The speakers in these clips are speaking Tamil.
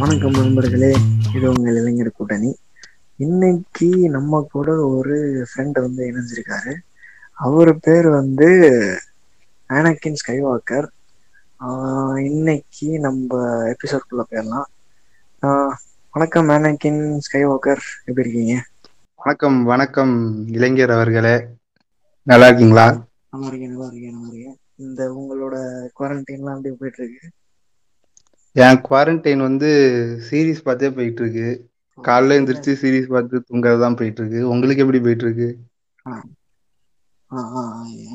வணக்கம் நண்பர்களே. இது உங்கள் இளைஞர் கூட்டணி. இன்னைக்கு நம்ம கூட ஒரு ஃப்ரெண்ட் வந்து இணைஞ்சிருக்காரு. அவர் பேர் வந்து ஆனக்கின் ஸ்கைவாக்கர் இன்னைக்கு நம்ம எபிசோட்குள்ள போயிடலாம். வணக்கம் ஆனக்கின் ஸ்கைவாக்கர் எப்படி இருக்கீங்க? வணக்கம் வணக்கம் இளைஞர் அவர்களே. நல்லா இருக்கீங்களா? நல்லா இருக்கேன் நல்லா இருக்கேன் நல்லா இருக்கேன். இந்த உங்களோட குவாரண்டைன்லாம் எப்படி போயிட்டு இருக்கு? என் குவாரண்டைன் வந்து சீரிஸ் பார்த்தே போயிட்டு இருக்கு காலைல எந்திரிச்சு சீரிஸ் பார்த்து தூங்குறது தான் போயிட்டு இருக்கு உங்களுக்கு எப்படி போயிட்டு இருக்கு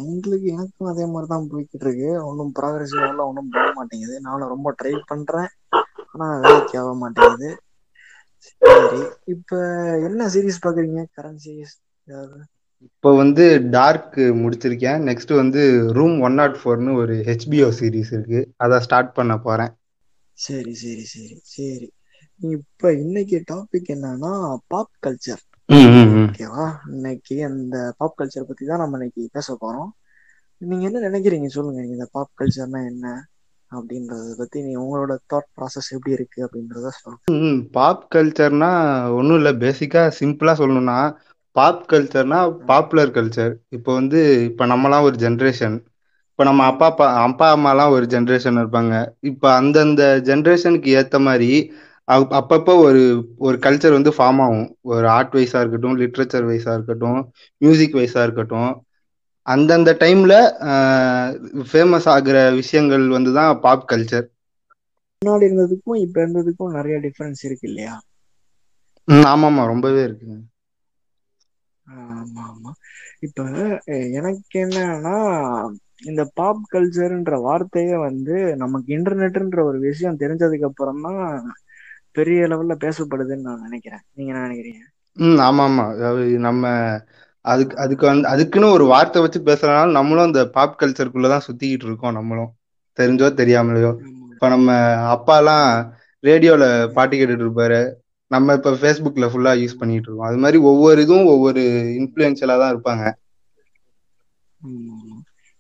எங்களுக்கு எனக்கும் அதே மாதிரி தான் போய்கிட்டு இருக்கு ஒன்றும் ப்ராக்ரஸ் ஒன்றும் போக மாட்டேங்குது. நானும் ரொம்ப ட்ரை பண்றேன். ஆனா வேலைக்கு ஆக மாட்டேங்குது. சரி இப்ப என்ன சீரிஸ் பாக்குறீங்க கரண்ட் சீரிஸ் ஏதாவது? இப்போ வந்து டார்க் முடிச்சிருக்கேன். நெக்ஸ்ட் வந்து ரூம் ஒன் நாட் ஃபோர்னு ஒரு ஹெச்பிஓ சீரிஸ் இருக்கு. அதை ஸ்டார்ட் பண்ண போறேன். சரி சரி சரி சரி. இப்ப இன்னைக்கு டாபிக் என்னன்னா பாப் கல்ச்சர். ஓகேவா இன்னைக்கு அந்த பாப் கல்ச்சர் பத்தி தான் நம்ம இன்னைக்கு பேச போறோம். நீங்க என்ன நினைக்கிறீங்க? சொல்லுங்க. இந்த பாப் கல்ச்சர்னா என்ன? அப்படின்றத பத்தி நீ உங்களோட தாட் ப்ராசஸ் எப்படி இருக்கு அப்படின்றத சொல்லுங்க. பாப் கல்ச்சர்னா ஒன்றும் இல்லை. பேசிக்கா சிம்பிளா சொல்லணும்னா பாப் கல்ச்சர்னா பாப்புலர் கல்ச்சர் இப்போ வந்து இப்போ நம்மலாம் ஒரு ஜென்ரேஷன் இப்போ நம்ம அப்பா அப்பா அப்பா அம்மாலாம் ஒரு ஜென்ரேஷன் இருப்பாங்க. இப்போ அந்தந்த ஜென்ரேஷனுக்கு ஏற்ற மாதிரி அப்- அப்பப்போ ஒரு ஒரு கல்ச்சர் வந்து ஃபார்ம் ஆகும். ஒரு ஆர்ட் வைஸாக இருக்கட்டும் லிட்ரேச்சர் வைஸாக இருக்கட்டும் மியூசிக் வைஸாக இருக்கட்டும். அந்தந்த டைம்ல ஃபேமஸ் ஆகுற விஷயங்கள் வந்து தான் பாப் கல்ச்சர் முன்னாடி இருந்ததுக்கும் இப்ப இருந்ததுக்கும் நிறைய டிஃபரன்ஸ் இருக்கு இல்லையா? ஆமாமா ரொம்பவே இருக்குங்க ஆமா ஆமா. இப்ப எனக்கு என்னன்னா இந்த பாப் கல்ச்சர்ன்ற வார்த்தையே வந்து நமக்கு இன்டர்நெட்ன்ற ஒரு விஷயம் தெரிஞ்சதுக்கு அப்புறம் தான் பெரிய லெவல்ல பேசப்படுதுன்னு நான் நினைக்கிறேன். நீங்க என்ன நினைக்கிறீங்க? ம் ஆமா ஆமா. அதாவது நம்ம அதுக்கு அதுக்கு வந்து அதுக்குன்னு ஒரு வார்த்தை வச்சு பேசுறதுனால நம்மளும் அந்த பாப் கல்ச்சருக்குள்ள தான் சுத்திக்கிட்டு இருக்கோம் நம்மளும். தெரிஞ்சோ தெரியாமலையோ. இப்ப நம்ம அப்பாலாம் ரேடியோல பாட்டு கேட்டுட்டு இருப்பாரு. நம்ம இப்ப ஃபேஸ்புக்ல ஃபுல்லா யூஸ் பண்ணிட்டு இருக்கோம். அது மாதிரி ஒவ்வொரு இதுவும் ஒவ்வொரு இன்ஃப்ளூயன்ஷியலா தான் இருப்பாங்க.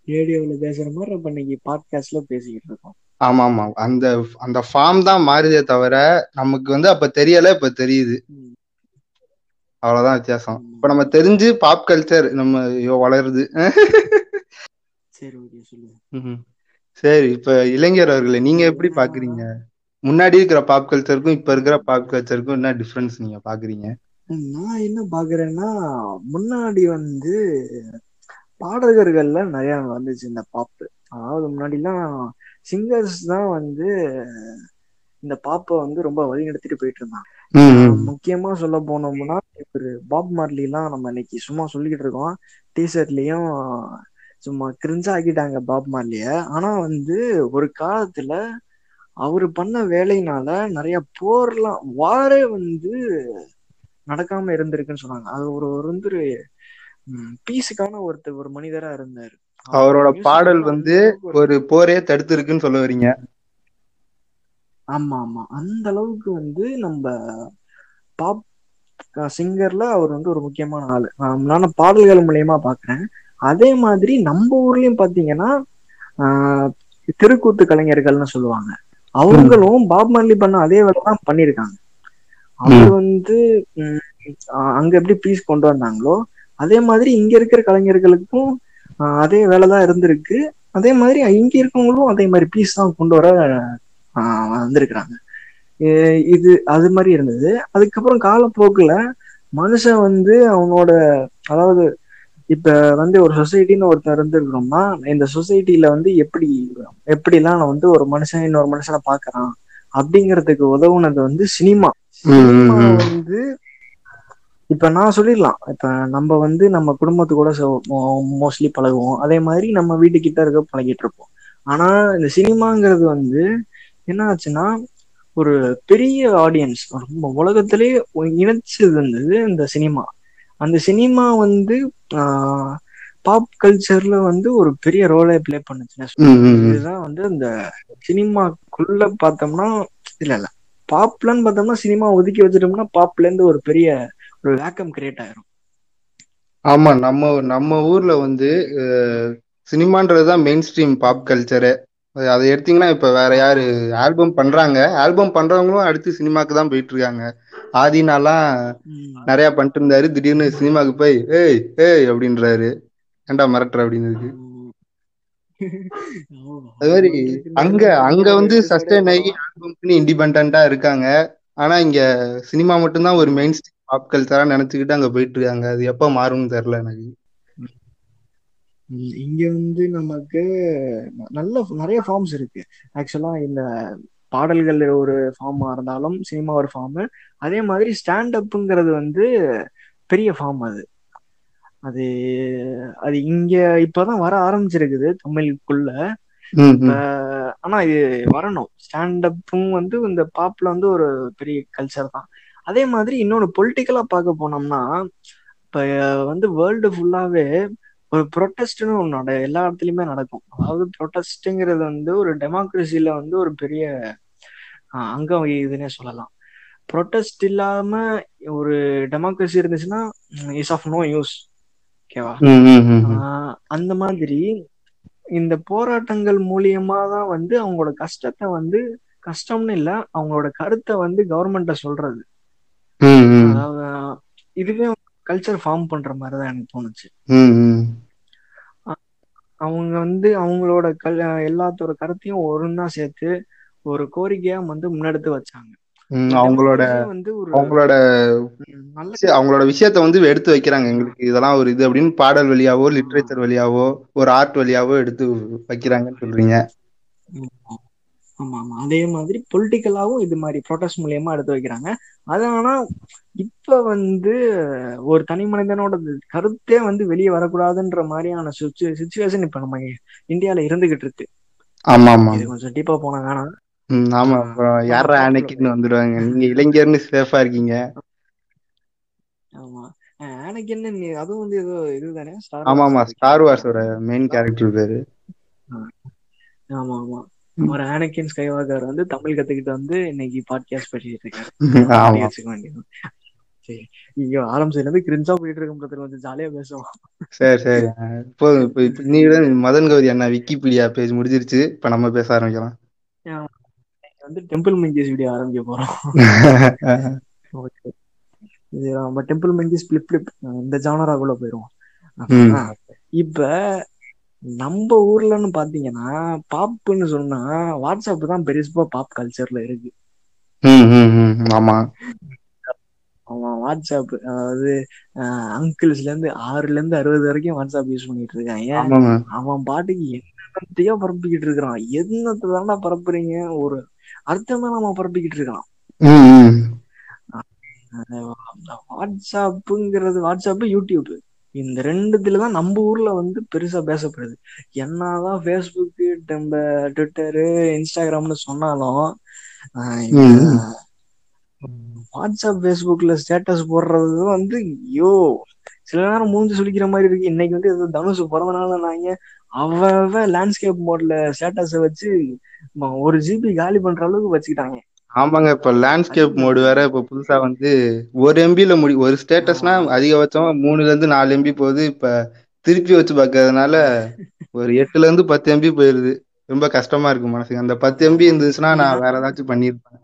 ரேடியோவில் பேசுற மாதிரி நம்ம இன்னைக்கு பாட்காஸ்ட்ல பேசிக்கிட்டு இருக்கோம். ஆமா ஆமா அந்த அந்த ஃபார்ம் தான் மாறுதே தவிர நமக்கு வந்து அப்ப தெரியல இப்ப தெரியுது. அவ்வளவுதான் வித்தியாசம். இப்ப நம்ம தெரிஞ்சு பாப் கல்ச்சர் நம்ம ஐயோ வளருது. சரி ஓகே சொல்லுங்க. சரி இப்ப இளைஞர் அவர்களே நீங்க எப்படி பாக்குறீங்க? முன்னாடி இருக்கிற பாப் கல்ச்சருக்கும் இப்ப இருக்கிற பாப் கல்ச்சருக்கும் என்ன டிஃபரன்ஸ் நீங்க பாக்குறீங்க? நான் என்ன பாக்குறேன்னா முன்னாடி வந்து பாடகர்கள்ல நிறைய வந்துச்சு இந்த பாப்பு. அதாவது முன்னாடிலாம் சிங்கர்ஸ் தான் வந்து இந்த பாப்பை வந்து ரொம்ப வழிநடத்திட்டு போயிட்டு இருந்தாங்க. முக்கியமா சொல்ல போனோம்னா ஒரு பாப் மார்லி எல்லாம் நம்ம இன்னைக்கு சும்மா சொல்லிக்கிட்டு இருக்கோம். டிஷர்ட்லயும் சும்மா கிரிஞ்சா ஆக்கிட்டாங்க பாப் மார்லிய. ஆனா வந்து ஒரு காலத்துல அவரு பண்ண வேலையினால நிறைய போர்லாம் வாரே வந்து நடக்காம இருந்திருக்குன்னு சொன்னாங்க. அது ஒரு ஒரு வந்து பீஸுக்கான ஒருத்தர் ஒரு மனிதரா இருந்தாரு. அவரோட பாடல் வந்து ஒரு- போரே தடுத்து இருக்குன்னு சொல்ல வரீங்க. ஆமா ஆமா. அந்த அளவுக்கு வந்து நம்ம பாப் சிங்கர்ல அவர் வந்து ஒரு முக்கியமான ஆளு. நானும் பாடல்கள் மூலியமா பாக்குறேன். அதே மாதிரி நம்ம ஊர்லயும் பாத்தீங்கன்னா ஆஹ் தெருக்கூத்து கலைஞர்கள்னு சொல்லுவாங்க. அவங்களும் பாப் மார்லி பண்ண அதே வேலை தான் பண்ணியிருக்காங்க. அவர் வந்து அங்க எப்படி பீஸ் கொண்டு வந்தாங்களோ அதே மாதிரி இங்க இருக்கிற கலைஞர்களுக்கும் அதே வேலை தான் இருந்திருக்கு. அதே மாதிரி இங்க இருக்கவங்களும் அதே மாதிரி பீஸ் தான் கொண்டு வர வந்திருக்கிறாங்க. இது அது மாதிரி இருந்தது. அதுக்கப்புறம் காலப்போக்குல மனுஷன் வந்து அவனோட அதாவது இப்ப வந்து ஒரு சொசைட்டின்னு ஒருத்தர் இருந்திருக்கிறோம்னா இந்த சொசைட்டில வந்து எப்படி எப்படிலாம் நான் வந்து ஒரு மனுஷன் இன்னொரு மனுஷனை பாக்குறான் அப்படிங்கிறதுக்கு உதவுனது வந்து சினிமா. வந்து இப்ப நான் சொல்லிடலாம். இப்ப நம்ம வந்து நம்ம குடும்பத்து கூட மோஸ்ட்லி பழகுவோம். அதே மாதிரி நம்ம வீட்டுக்கிட்ட இருக்க பழகிட்டு இருப்போம். ஆனா இந்த சினிமாங்கிறது வந்து என்ன ஆச்சுன்னா ஒரு பெரிய ஆடியன்ஸ் ரொம்ப உலகத்திலேயே இணைச்சது இருந்தது இந்த சினிமா. அந்த சினிமா வந்து பாப் கல்ச்சர்ல வந்து ஒரு பெரிய ரோலை ப்ளே ம். இதுதான் வந்து இந்த சினிமாக்குள்ள பார்த்தோம்னா இல்ல இல்ல. பாப்லன்னு பார்த்தோம்னா சினிமா ஒதுக்கி வச்சிட்டோம்னா பாப்ல இருந்து ஒரு பெரிய ஒரு வேக்கம் கிரியேட் ஆயிரும். ஆமா நம்ம நம்ம ஊர்ல வந்து அஹ், சினிமான்றதுதான் மெயின் ஸ்ட்ரீம் பாப் கல்ச்சரு அது- எடுத்தீங்கன்னா இப்ப வேற யாரு ஆல்பம் பண்றாங்க. ஆல்பம் பண்றவங்களும் அடுத்து சினிமாக்கு தான் போயிட்டு இருக்காங்க ஆதினாலாம். நிறைய பண்ணிட்டு இருந்தாரு திடீர்னு சினிமாக்கு போய் ஏய் ஏய் அப்படின்றாரு. ஏன்டா மிரட்டுற அப்படின்னு அது மாதிரி அங்க அங்க வந்து சஸ்டைன் ஆகி படம் ஆல்பம்னு இண்டிபெண்டா இருக்காங்க. ஆனா இங்க சினிமா மட்டும்தான் ஒரு மெயின் ஸ்ட்ரீம் பாப் கல்ச்சரா நினைச்சுக்கிட்டு அங்க போயிட்டு இருக்காங்க அது எப்ப மாறும்னு தெரியல எனக்கு. இங்க வந்து நமக்கு நல்ல நிறைய ஃபார்ம்ஸ் இருக்கு. ஆக்சுவலா இந்த பாடல்கள் ஒரு ஃபார்மா இருந்தாலும் சினிமா ஒரு ஃபார்ம் அதே மாதிரி ஸ்டாண்ட் அப்புங்கிறது வந்து பெரிய ஃபார்ம் அது. அது அது இங்க இப்பதான் வர ஆரம்பிச்சிருக்குது தமிழுக்குள்ள. ஆனா இது வரணும். ஸ்டாண்ட் அப்பும் வந்து இந்த பாப்ல வந்து ஒரு பெரிய கல்ச்சர் தான். அதே மாதிரி இன்னொன்னு பொலிட்டிக்கலா பார்க்க போனோம்னா இப்ப வந்து வேர்ல்டு ஃபுல்லாவே ஒரு ப்ரொட்டஸ்ட்னு ஒன்று நட எல்லா இடத்துலயுமே நடக்கும். அதாவது ப்ரொட்டஸ்ட்ங்கிறது வந்து ஒரு டெமோக்ரஸில வந்து ஒரு பெரிய அங்கம் இதுன்னே சொல்லலாம். ப்ரொட்டஸ்ட் இல்லாம ஒரு டெமோக்ரஸி இருந்துச்சுன்னா இஸ் ஆஃப் நோ யூஸ் ஓகேவா அந்த மாதிரி இந்த போராட்டங்கள் மூலியமா தான் வந்து அவங்களோட கஷ்டத்தை வந்து கஷ்டம்னு இல்ல அவங்களோட கருத்தை வந்து கவர்மெண்ட்ட சொல்றது. இதுவே கல்ச்சர் ஃபார்ம் பண்ற மாதிரி தான் எனக்கு தோணுச்சு. அவங்க வந்து அவங்களோட கல் எல்லாத்தோட கருத்தையும் ஒருன்னா சேர்த்து ஒரு கோரிக்கையா வந்து முன்னெடுத்து வச்சாங்க. அவங்களோட வந்து அவங்களோட நல்ல அவங்களோட விஷயத்த வந்து எடுத்து வைக்கிறாங்க எங்களுக்கு. இதெல்லாம் ஒரு இது அப்படின்னு பாடல் வழியாவோ லிட்ரேச்சர் வழியாவோ ஒரு ஆர்ட் வழியாவோ எடுத்து வைக்கிறாங்கன்னு சொல்றீங்க. ஆமா ஆமா அதே மாதிரி பொலிட்டிக்கலாவும் இது மாதிரி ப்ரொட்டஸ்ட் மூலியமா எடுத்து வைக்கிறாங்க. அது ஆனா இப்ப வந்து ஒரு தனி மனிதனோட கருத்தே வந்து வெளியே வரக்கூடாதுன்ற மாதிரியான சுச்சுவேஷன் இப்ப நம்ம இந்தியால இருந்துகிட்டு இருக்கு. ஆமா ஆமா கொஞ்சம் டீப்பா போனா வேணாம். ஆமா. அப்புறம் யாரா ஆனைக்குன்னு வந்துடுவாங்க நீங்க இளைஞர்னு சேஃபா இருக்கீங்க. ஆமா. நீ அதுவும் வந்து ஏதோ இதுதானே? ஆமா ஆமா ஸ்டார் வார்ஸோட மெயின் கேரக்டர் பேரு. ஆமா ஆமா. ஒரு ஆனக்கின் ஸ்கைவாகர் வந்து தமிழ் கத்துக்கிட்டு வந்து இன்னைக்கு பாட்காஸ்ட் பண்ணிட்டு இருக்காரு. ஐயோ ஆரம்பிச்சதுல இருந்து கிரிஞ்சா போயிட்டு இருக்கும் கொஞ்சம் ஜாலியா பேசுவோம். சரி சரி. போதும். இப்போ மதன் கௌரி அண்ணா விக்கிபீடியா பேஜ் முடிஞ்சிருச்சு. இப்ப நம்ம பேச ஆரம்பிக்கலாம். வந்து டெம்பிள் மங்கீஸ் வீடியோ ஆரம்பிக்க போறோம். ஓகே. நம்ம டெம்பிள் மங்கீஸ் பிளிப் பிளிப் இந்த ஜானராக்குள்ள போயிடுவோம் இப்ப நம்ம ஊர்லன்னு பாத்தீங்கன்னா பாப்புன்னு சொன்னா வாட்ஸ்அப் தான் பெருசா பாப் கல்ச்சர்ல இருக்கு. ஆமா. அவன் வாட்ஸ்அப் அதாவது அங்கிள்ஸ்ல இருந்து ஆறுல இருந்து அறுபது வரைக்கும் வாட்ஸ்அப் யூஸ் பண்ணிட்டு இருக்காங்க அவன் பாட்டுக்கு என்னத்தையோ பரப்பிக்கிட்டு இருக்கிறான். என்னத்தை தாண்டா பரப்புறீங்க? ஒரு அர்த்தமா நம்ம பரப்பிக்கிட்டு இருக்கான் ம் ம். வாட்ஸ்அப்புங்கிறது வாட்ஸ்அப் யூடியூப் இந்த ரெண்டுத்துல தான் நம்ம ஊர்ல வந்து பெருசா பேசப்படுது. என்னதான் ஃபேஸ்புக் நம்ம ட்விட்டரு இன்ஸ்டாகிராம்னு சொன்னாலும் வாட்ஸ்அப் ஃபேஸ்புக்ல ஸ்டேட்டஸ் போடுறது வந்து ஐயோ சில நேரம் மூஞ்சி சுளிக்கிற மாதிரி இருக்கு. இன்னைக்கு வந்து ஏதோ தனுஷ் பிறந்த நாள் நாங்க அவன் லேண்ட்ஸ்கேப் மோட்ல ஸ்டேட்டஸ வச்சு ஒரு ஜிபி காலி பண்ற அளவுக்கு வச்சுக்கிட்டாங்க. ஆமாங்க இப்ப லேண்ட்ஸ்கேப் மோடு வேற இப்ப புதுசா வந்து ஒரு எம்பில முடி ஒரு ஸ்டேட்டஸ்னா அதிகபட்சம் மூணுல இருந்து நாலு எம்பி போகுது. இப்ப திருப்பி வச்சு பார்க்கறதுனால ஒரு எட்டுல இருந்து பத்து எம்பி போயிருது. ரொம்ப கஷ்டமா இருக்கு மனசுக்கு. அந்த பத்து எம்பி இருந்துச்சுன்னா நான் வேற ஏதாச்சும் பண்ணிருப்பேன்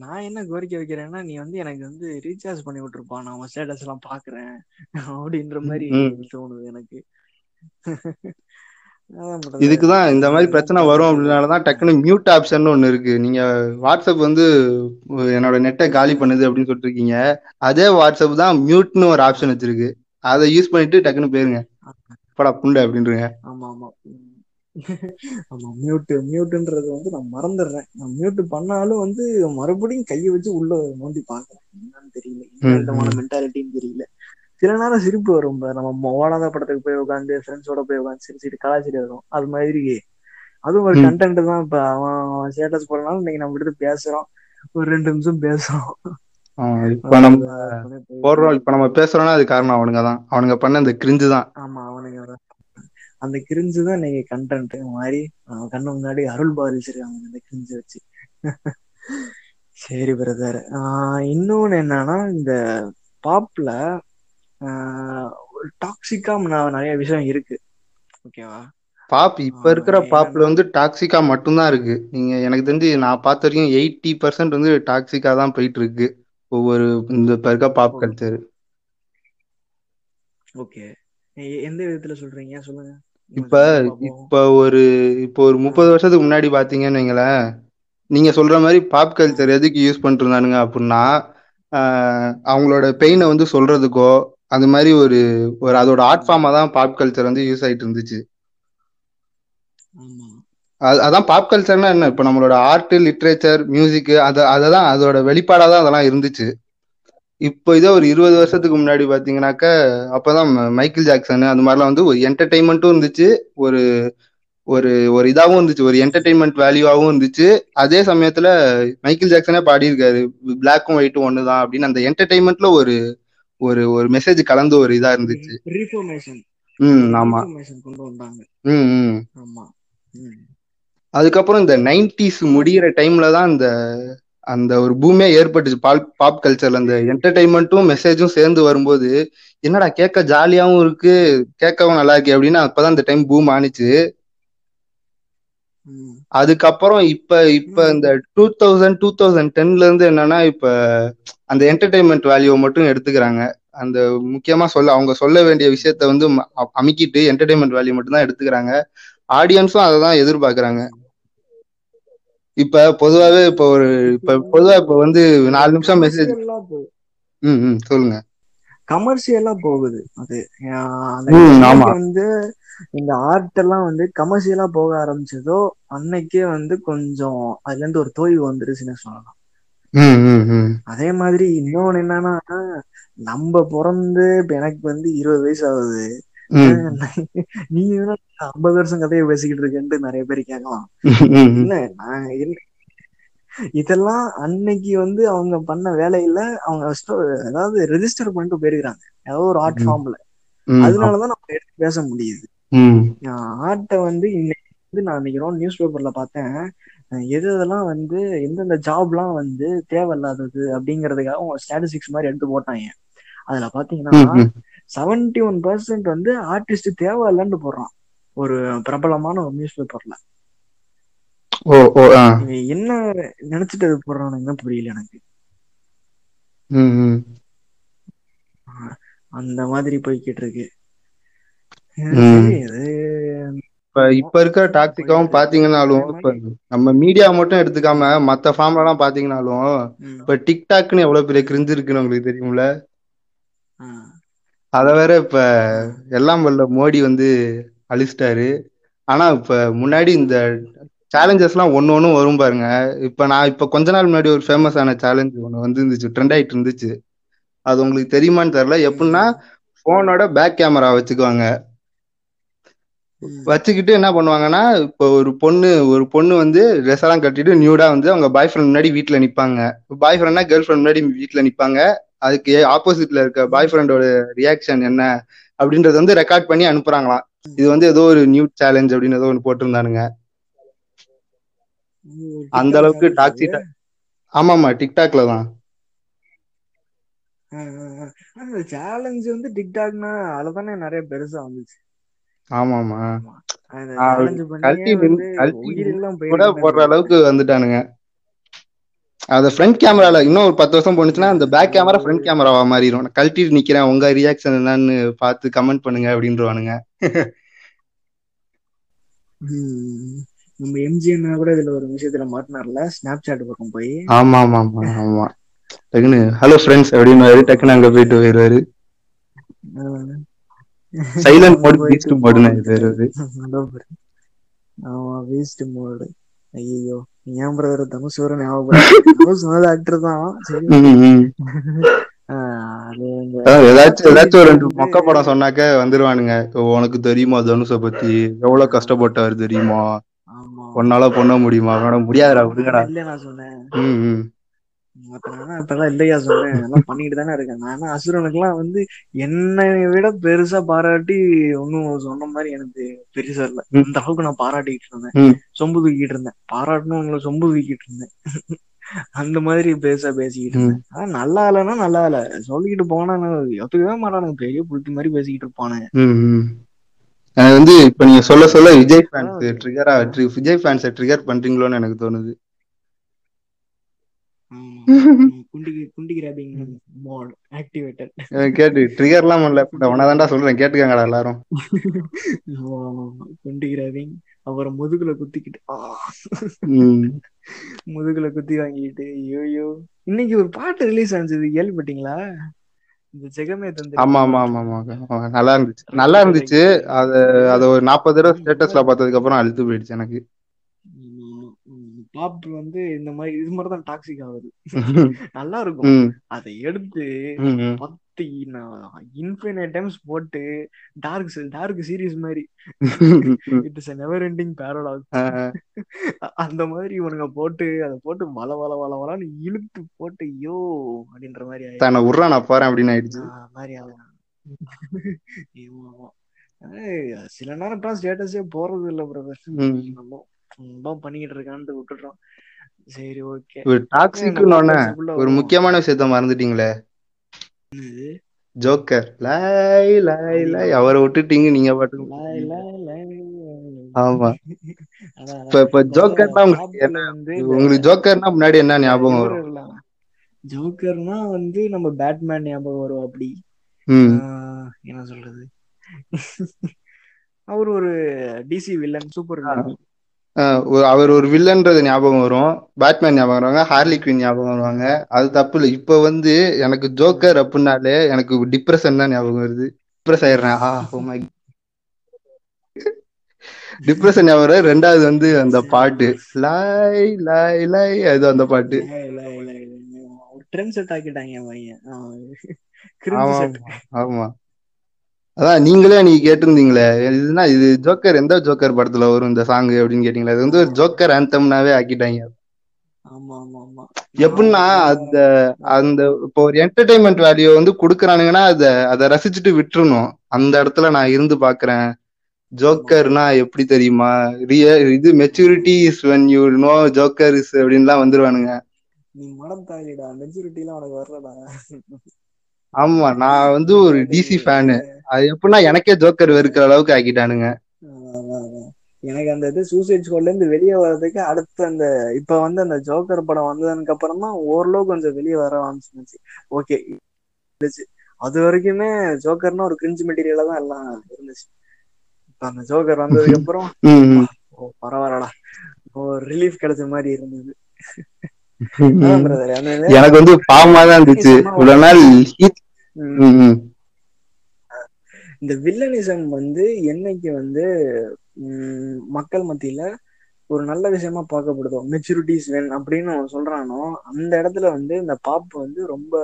நான் என்ன கோரிக்கை வைக்கிறேன்னா நீ வந்து எனக்கு வந்து ரீசார்ஜ் பண்ணி விட்டுருப்பா. நான் ஸ்டேட்டஸ் எல்லாம் பாக்குறேன். அப்படின்ற மாதிரி தோணுது எனக்கு. இதுக்குதான் இந்த மாதிரி பிரச்சனை வரும் பண்றது அப்படின்னாலதான் டக்குனு மியூட் ஆப்ஷன் ஒண்ணு இருக்கு. நீங்க வாட்ஸ்அப் வந்து என்னோட நெட்டை காலி பண்ணுது அப்படின்னு சொல்லிட்டு இருக்கீங்க. அதே வாட்ஸ்அப் தான் மியூட்னு ஒரு ஆப்ஷன் வச்சிருக்கு. அதை யூஸ் பண்ணிட்டு டக்குன்னு போயிருங்க. படா புண்டை அப்படின்றீங்க. ஆமா ஆமா. ஆமா மியூட் மியூட்ன்றது வந்து நான் மறந்துடுறேன். நான் மியூட் பண்ணாலும் வந்து மறுபடியும் கையை வச்சு உள்ள நோண்டி பாக்குறேன் என்னன்னு தெரியல. என்ன விதமான மென்டாலிட்டின்னு தெரியல. சில நேரம் சிரிப்பு வரும் நம்ம ஓடாத படத்துக்கு போய் உட்காந்து ஃப்ரெண்ட்ஸோட போய் உட்காந்து சிரிச்சிட்டு கலாச்சிட்டு வரும் அது மாதிரி அதுவும் ஒரு கண்டென்ட் தான் இப்ப. அவன் ஸ்டேட்டஸ் போடனாலும் இன்னைக்கு நம்ம எடுத்து பேசுறோம். ஒரு ரெண்டு நிமிஷம் பேசுறோம். இப்ப நம்ம போடுறோம். இப்ப நம்ம பேசுறோம்னா அது காரணம் அவனுங்க தான் அவனுங்க பண்ண இந்த கிரிஞ்சு தான். ஆமா அவனுங்க அந்த கிரிஞ்சு தான் இன்னைக்கு கண்டென்ட் மாதிரி கண்ணு முன்னாடி அருள் பாதிச்சிருக்காங்க அந்த கிரிஞ்சு வச்சு. சரி பிரதர் இன்னொன்னு என்னன்னா இந்த பாப்ல டாக்ஸிக்கா நிறைய விஷயம் இருக்கு. ஓகேவா? பாப் இப்ப இருக்கிற பாப்ல வந்து டாக்ஸிக்கா மட்டும்தான் இருக்கு. நீங்க எனக்கு தெரிஞ்சு நான் பார்த்த வரைக்கும் எயிட்டி பர்சன்ட் வந்து டாக்ஸிக்கா தான் போயிட்டு இருக்கு ஒவ்வொரு இந்த இப்ப இருக்க பாப் கல்ச்சர் ஓகே. எந்த விதத்துல சொல்றீங்க? சொல்லுங்க. இப்ப இப்ப ஒரு இப்போ ஒரு முப்பது வருஷத்துக்கு முன்னாடி பாத்தீங்கன்னு வைங்களேன் நீங்க சொல்ற மாதிரி பாப் கல்ச்சர் எதுக்கு யூஸ் பண்ணிட்டு இருந்தானுங்க அப்படின்னா அவங்களோட பெயினை வந்து சொல்றதுக்கோ அது மாதிரி ஒரு ஒரு அதோட ஆர்ட் ஃபார்மா தான் பாப் கல்ச்சர் வந்து யூஸ் ஆயிட்டு இருந்துச்சு. அது அதான் பாப் கல்ச்சர்னா என்ன? இப்போ நம்மளோட ஆர்ட் லிட்ரேச்சர் மியூசிக் அதை அததான் அதோட வெளிப்பாடா தான் அதெல்லாம் இருந்துச்சு. இப்போ இதோ ஒரு இருபது வருஷத்துக்கு முன்னாடி பாத்தீங்கன்னாக்க அப்பதான் மைக்கேல் ஜாக்சன் அந்த மாதிரிலாம் வந்து ஒரு என்டர்டைன்மெண்ட்டும் இருந்துச்சு. ஒரு ஒரு ஒரு இதாவும் இருந்துச்சு. ஒரு என்டர்டைன்மெண்ட் வேல்யூவாகவும் இருந்துச்சு. அதே சமயத்துல மைக்கேல் ஜாக்சனே பாடியிருக்காரு. பிளாக்கும் ஒயிட்டும் ஒண்ணுதான் அப்படின்னு அந்த என்டர்டைன்மெண்ட்ல ஒரு ஒரு ஒரு மெசேஜ் கலந்து ஒரு இதா இருந்துச்சு. ம் ஆமா. ரீஃபர்மேஷன் கொண்டு வந்தாங்க. ம் ஆமா. அதுக்கப்புறம் இந்த நைன்டிஸ் ஆனா முடியிற டைம்ல தான் இந்த அந்த ஒரு பூமே ஏற்பட்டுச்சு. பாப் பாப் கல்ச்சர்ல அந்த என்டர்டைன்மெண்ட்டும் மெசேஜும் சேர்ந்து வரும்போது என்னடா கேட்க ஜாலியாவும் இருக்கு கேட்கவும் நல்லா இருக்கு அப்படின்னு அப்பதான் இந்த டைம் பூம் ஆனிச்சு. அதுக்கப்புறம் இப்ப இப்ப இந்த டூ தௌசண்ட் டூ தௌசண்ட் டென்ல இருந்து என்னன்னா இப்ப அந்த என்டர்டைன்மெண்ட் வேல்யூவை மட்டும் எடுத்துக்கிறாங்க. அந்த முக்கியமா சொல்ல அவங்க சொல்ல வேண்டிய விஷயத்த வந்து அமுக்கிட்டு என்டர்டைன்மெண்ட் வேல்யூ மட்டும் தான் எடுத்துக்கிறாங்க. ஆடியன்ஸும் அதை தான் எதிர்பார்க்கறாங்க. இப்ப பொதுவாவே இப்ப ஒரு இப்போ பொதுவா இப்ப வந்து நாலு நிமிஷம் மெசேஜ் ம் ம் சொல்லுங்க. கமர்ஷியலா போகுது. அது வந்து இந்த ஆர்ட் எல்லாம் வந்து கமர்ஷியலா போக ஆரம்பிச்சதோ அன்னைக்கே வந்து கொஞ்சம் அதுல இருந்து ஒரு தொய்வு வந்துருச்சுன்னு சொல்லலாம். அதே மாதிரி இன்னொன்னு என்னன்னா நம்ம பிறந்து எனக்கு வந்து இருபது வயசு ஆகுது நீ ஐம்பது வருஷம் கதையை பேசிக்கிட்டு இருக்கேன்ட்டு நிறைய பேர் கேட்கலாம். இல்ல நான் இதெல்லாம் அன்னைக்கு வந்து அவங்க பண்ண வேலையில அவங்க அதாவது ரெஜிஸ்டர் பண்ணிட்டு போயிருக்காங்க ஏதோ ஒரு ஆர்ட் ஃபார்ம்ல. அதனாலதான் நம்ம எடுத்து பேச முடியுது. ஆர்ட்டை வந்து இன்னைக்கு வந்து நான் இன்னைக்கு நியூஸ் பேப்பர்ல பார்த்தேன். எது எதெல்லாம் வந்து எந்தெந்த ஜாப்லாம் வந்து தேவையில்லாதது அப்படிங்கறதுக்காக அவங்க ஸ்டாட்டிஸ்டிக்ஸ் மாதிரி எடுத்து போட்டாங்க. அதுல பாத்தீங்கன்னா. செவன்டி ஒன் பர்சன்ட் வந்து ஆர்டிஸ்ட் தேவையில்லைன்னு போடுறான். ஒரு பிரபலமான ஒரு நியூஸ் பேப்பர்ல என்ன நினைச்சிட்டு அது போடுறானுங்கன்னு புரியல எனக்கு. அந்த மாதிரி போய்கிட்டு இருக்கு. இப்ப இப்ப இருக்க டாக்டிக்காவும் போயிட்டு இருக்கு பாத்தீங்கன்னாலும் இப்ப நம்ம மீடியா மட்டும் எடுத்துக்காம மத்த ஃபார்ம்ல எல்லாம் பாத்தீங்கன்னாலும் இப்ப டிக்டாக்னு எவ்வளவு பெரிய கிரிஞ்சு இருக்குன்னு உங்களுக்கு தெரியும்ல? அத வேற இப்ப எல்லாம் வல்ல மோடி வந்து அழிச்சிட்டாரு. ஆனா இப்ப முன்னாடி இந்த சேலஞ்சஸ் எல்லாம் ஒண்ணு ஒண்ணும் வரும் பாருங்க. இப்ப நான் இப்ப கொஞ்ச நாள் முன்னாடி ஒரு ஃபேமஸான சேலஞ்ச் ஒண்ணு வந்து இருந்துச்சு ட்ரெண்ட் ஆயிட்டு இருந்துச்சு. அது உங்களுக்கு தெரியுமான்னு தெரியல. எப்படின்னா போனோட பேக் கேமரா வச்சுக்குவாங்க. வச்சுக்கிட்டு என்ன பண்ணுவாங்கன்னா இப்போ ஒரு பொண்ணு ஒரு பொண்ணு வந்து ட்ரெஸ் எல்லாம் கட்டிட்டு நியூடா வந்து அவங்க பாய் ஃப்ரெண்ட் முன்னாடி வீட்டுல நிப்பாங்க. பாய் ஃப்ரெண்ட்னா கேர்ள் ஃப்ரெண்ட் முன்னாடி வீட்டுல நிப்பாங்க. அதுக்கு ஆப்போசிட்ல இருக்க பாய் ஃப்ரெண்டோட ரியாக்ஷன் என்ன அப்படின்றத வந்து ரெக்கார்ட் பண்ணி அனுப்புறாங்களாம். இது வந்து ஏதோ ஒரு நியூ சேலஞ்ச் அப்படின்னு ஏதோ ஒன்று போட்டிருந்தானுங்க. அந்த அளவுக்கு டாக்ஸி ஆமாமா டிக்டாக்ல தான். சேலஞ்ச் வந்து டிக்டாக்னா அதுலதானே நிறைய பெருசா வந்துச்சு. ஆமாமா போடுற அளவுக்கு வந்துட்டானுங்க. அத ஃப்ரண்ட் கேமரால இன்னும் ஒரு பத்து வருஷம் போனுச்சுன்னா அந்த பேக் கேமரா ஃப்ரண்ட் கேமராவா மாறிடும் கழட்டிட்டு நிக்கிறேன். உங்க ரியாக்ஷன் என்னன்னு பார்த்து கமெண்ட் பண்ணுங்க அப்படின்றவானுங்க. நம்ம எம்ஜிஎன் கூட இதுல ஒரு விஷயத்துல மாட்டினார்ல? ஸ்னாப் சாட் பக்கம் போய். ஆமா ஆமா. ஆமா ஆமா டக்குன்னு ஹலோ ஃப்ரெண்ட்ஸ் அப்படின்னு டக்குன்னு அங்க போயிட்டு போயிடுவாரு சைலண்ட் மோட் பீஸ்ட் மோடுன்னு அடிச்சிட்டாரு போயிடுவாரு ஆமா வேஸ்ட் மோடு ஐயோ ஏன் பிரதர் தனுஷ் வர ஞாபகப்படுத்த. தனுஷ் நல்ல ஆக்டர் தான். அது ஏதாச்சும் ஏதாச்சும் ஒரு ரெண்டு மொக்க படம் சொன்னாக்க வந்துருவானுங்க. "ஓ, உனக்கு தெரியுமா தனுஷை பத்தி? எவ்வளவு கஷ்டப்பட்டாரு தெரியுமா? உன்னால பண்ண முடியுமா? அவனால முடியாதுடா விடுங்கடா. நான் இல்லையா நான் சொன்னேன். இப்பெல்லாம் இல்லையா சொன்னேன் எல்லாம் பண்ணிட்டு தானே இருக்கேன். நான் அசுரனுக்கு எல்லாம் வந்து என்னை விட பெருசா பாராட்டி ஒன்னும் சொன்ன மாதிரி எனக்கு பெருசா இல்ல. ம், அந்த அளவுக்கு நான் பாராட்டிட்டு இருந்தேன். சொம்பு தூக்கிட்டு இருந்தேன். பாராட்டணும் உங்களை சொம்பு தூக்கிட்டு இருந்தேன். அந்த மாதிரி பேச பேசிக்கிட்டு இருந்தேன். ஆனா நல்லா இல்லைன்னா நல்லா இல்ல. சொல்லிக்கிட்டு போனா ஒத்துக்கவே மாட்டானுங்க. பெரிய புளுத்தி மாதிரி பேசிக்கிட்டு இருப்பானுங்க. எனக்கு வந்து இப்ப நீங்க சொல்ல சொல்ல விஜய் ஃபேன்ஸ் ட்ரிகரா விஜய் ஃபேன்ஸை ட்ரிகர் பண்றீங்களோன்னு எனக்கு தோணுது ஆமா. ம், குண்டி குண்டி கிராபிங் மோட் ஆக்டிவேட்டட் எனக்கு கேட்டு ட்ரிகர்லாம் பண்ணல உனதான்டா சொல்றேன் கேட்டுக்கங்கடா எல்லாரும். குண்டி கிராபிங் அப்புறம் முதுகுல குத்திக்கிட்டு. முதுகுல குத்தி வாங்கிட்டு ஐயோ இன்னைக்கு ஒரு பாட்டு ரிலீஸ் ஆனிச்சது கேள்விப்பட்டீங்களா? இந்த ஜெகமே தந்திரி ஆமா ஆமா ஆமா ஆமா ஆமா. நல்லா இருந்துச்சு. நல்லா இருந்துச்சு. அத அத ஒரு நாற்பது தடவை ஸ்டேட்டஸ்ல பார்த்ததுக்கு அப்புறம் அழுத்து போயிடுச்சு எனக்கு. பாப் வந்து இந்த மாதிரி இது மாதிரி தான் டாக்ஸிக் ஆகுது நல்லா இருக்கும் அதை எடுத்து. பத்து இன்ஃபினைட் டைம்ஸ் போட்டு டார்க் டார்க் சீரிஸ் மாதிரி. It is never ending paradox ah, அந்த மாதிரி இவனுங்க போட்டு அதை போட்டு வள வள வள வளன்னு இழுத்து போட்டு ஐயோ அப்படின்ற மாதிரி ஆயிடுச்சு. தன்னை உர்றா நான் போறேன் அப்படின்னு ஆயிடுச்சு. மாதிரி ஆகும் சில நேரம் தான் ஸ்டேட்டஸே போறது இல்ல பிரதர் பண்ணிக்கிட்டு இருக்கான்ட்டு விட்டுட்டோம். சரி ஓகே. ஒரு டாக்ஸிக்னு ஒண்ணு ஒரு முக்கியமான விஷயத்த மறந்துட்டீங்களே? ஜோக்கர். லை லை லை அவரை விட்டுட்டீங்க நீங்க பாட்டுக்கு ஆமா. இப்ப இப்ப ஜோக்கர்னா உங்களுக்கு என்ன உங்களுக்கு ஜோக்கர்னா முன்னாடி என்ன ஞாபகம் வரும்? ஜோக்கர்னா வந்து நம்ம பேட்மேன் ஞாபகம் வரும் அப்படி. என்ன சொல்றது? அவர் ஒரு டிசி வில்லன் சூப்பர் அவர் ஒரு வில்லன்றது ஞாபகம் வரும். பேட்மேன் ஞாபகம் வருவாங்க ஹார்லி குயின் ஞாபகம் வருவாங்க. அது தப்பு இல்லை. இப்ப வந்து எனக்கு ஜோக்கர் அப்படின்னாலே எனக்கு டிப்ரெஷன் தான் ஞாபகம் வருது. டிப்ரெஸ் ஆயிடுறேன். ஆ டிப்ரெஷன் ஞாபகம் வருது. ரெண்டாவது வந்து அந்த பாட்டு. லை லை லை அது அந்த பாட்டு. ட்ரெண்ட் செட் ஆக்கிட்டாங்க ஆமா. அதான் நீங்களே நீ கேட்டிருந்தீங்களே. இதுனா இது ஜோக்கர் எந்த ஜோக்கர் படத்துல வரும் இந்த சாங் அப்படின்னு கேட்டீங்களா? இது வந்து ஒரு ஜோக்கர் ஆந்தம்னாவே ஆக்கிட்டாங்க. எப்படின்னா அந்த அந்த இப்போ ஒரு என்டர்டைன்மெண்ட் வேல்யூ வந்து குடுக்குறானுங்கன்னா அத அதை ரசிச்சுட்டு விட்டுறணும். அந்த இடத்துல நான் இருந்து பாக்குறேன். ஜோக்கர்னா எப்படி தெரியுமா? ரிய இது maturity is when you know Joker is அப்படின்லாம் வந்துருவானுங்க. நீ மனம் தாங்கிடா மெச்சூரிட்டி எல்லாம் உனக்கு வரலடா. ஆமா நான் வந்து ஒரு டிசி ஃபேனு அது எப்படின்னா எனக்கே ஜோக்கர் வெறுக்கிற அளவுக்கு ஆக்கிட்டானுங்க. எனக்கு அந்த இது சூசைட் ஸ்குவாட்ல இருந்து வெளியே வர்றதுக்கு அடுத்து அந்த இப்ப வந்து அந்த ஜோக்கர் படம் வந்ததுக்கு அப்புறம் ஓரளவு கொஞ்சம் வெளியே வர ஆரம்பிச்சிருந்துச்சு. ஓகே அது வரைக்குமே ஜோக்கர்னா ஒரு கிரிஞ்சு மெட்டீரியலா தான் எல்லாம் இருந்துச்சு. இப்ப அந்த ஜோக்கர் வந்ததுக்கு அப்புறம். ஓ பரவாயில்லடா. ஓ ரிலீஃப் கிடைச்ச மாதிரி இருந்தது. எனக்கு வந்து பாவமா தான் இருந்துச்சு. இவ்வளவு நாள். இந்த வில்லனிசம் வந்து என்னைக்கு வந்து மக்கள் மத்தியில ஒரு நல்ல விஷயமா பார்க்கப்படுதோ மெச்சூரிட்டிஸ் வேன் அப்படின்னு அவன் சொல்றானோ அந்த இடத்துல வந்து இந்த பாப் வந்து ரொம்ப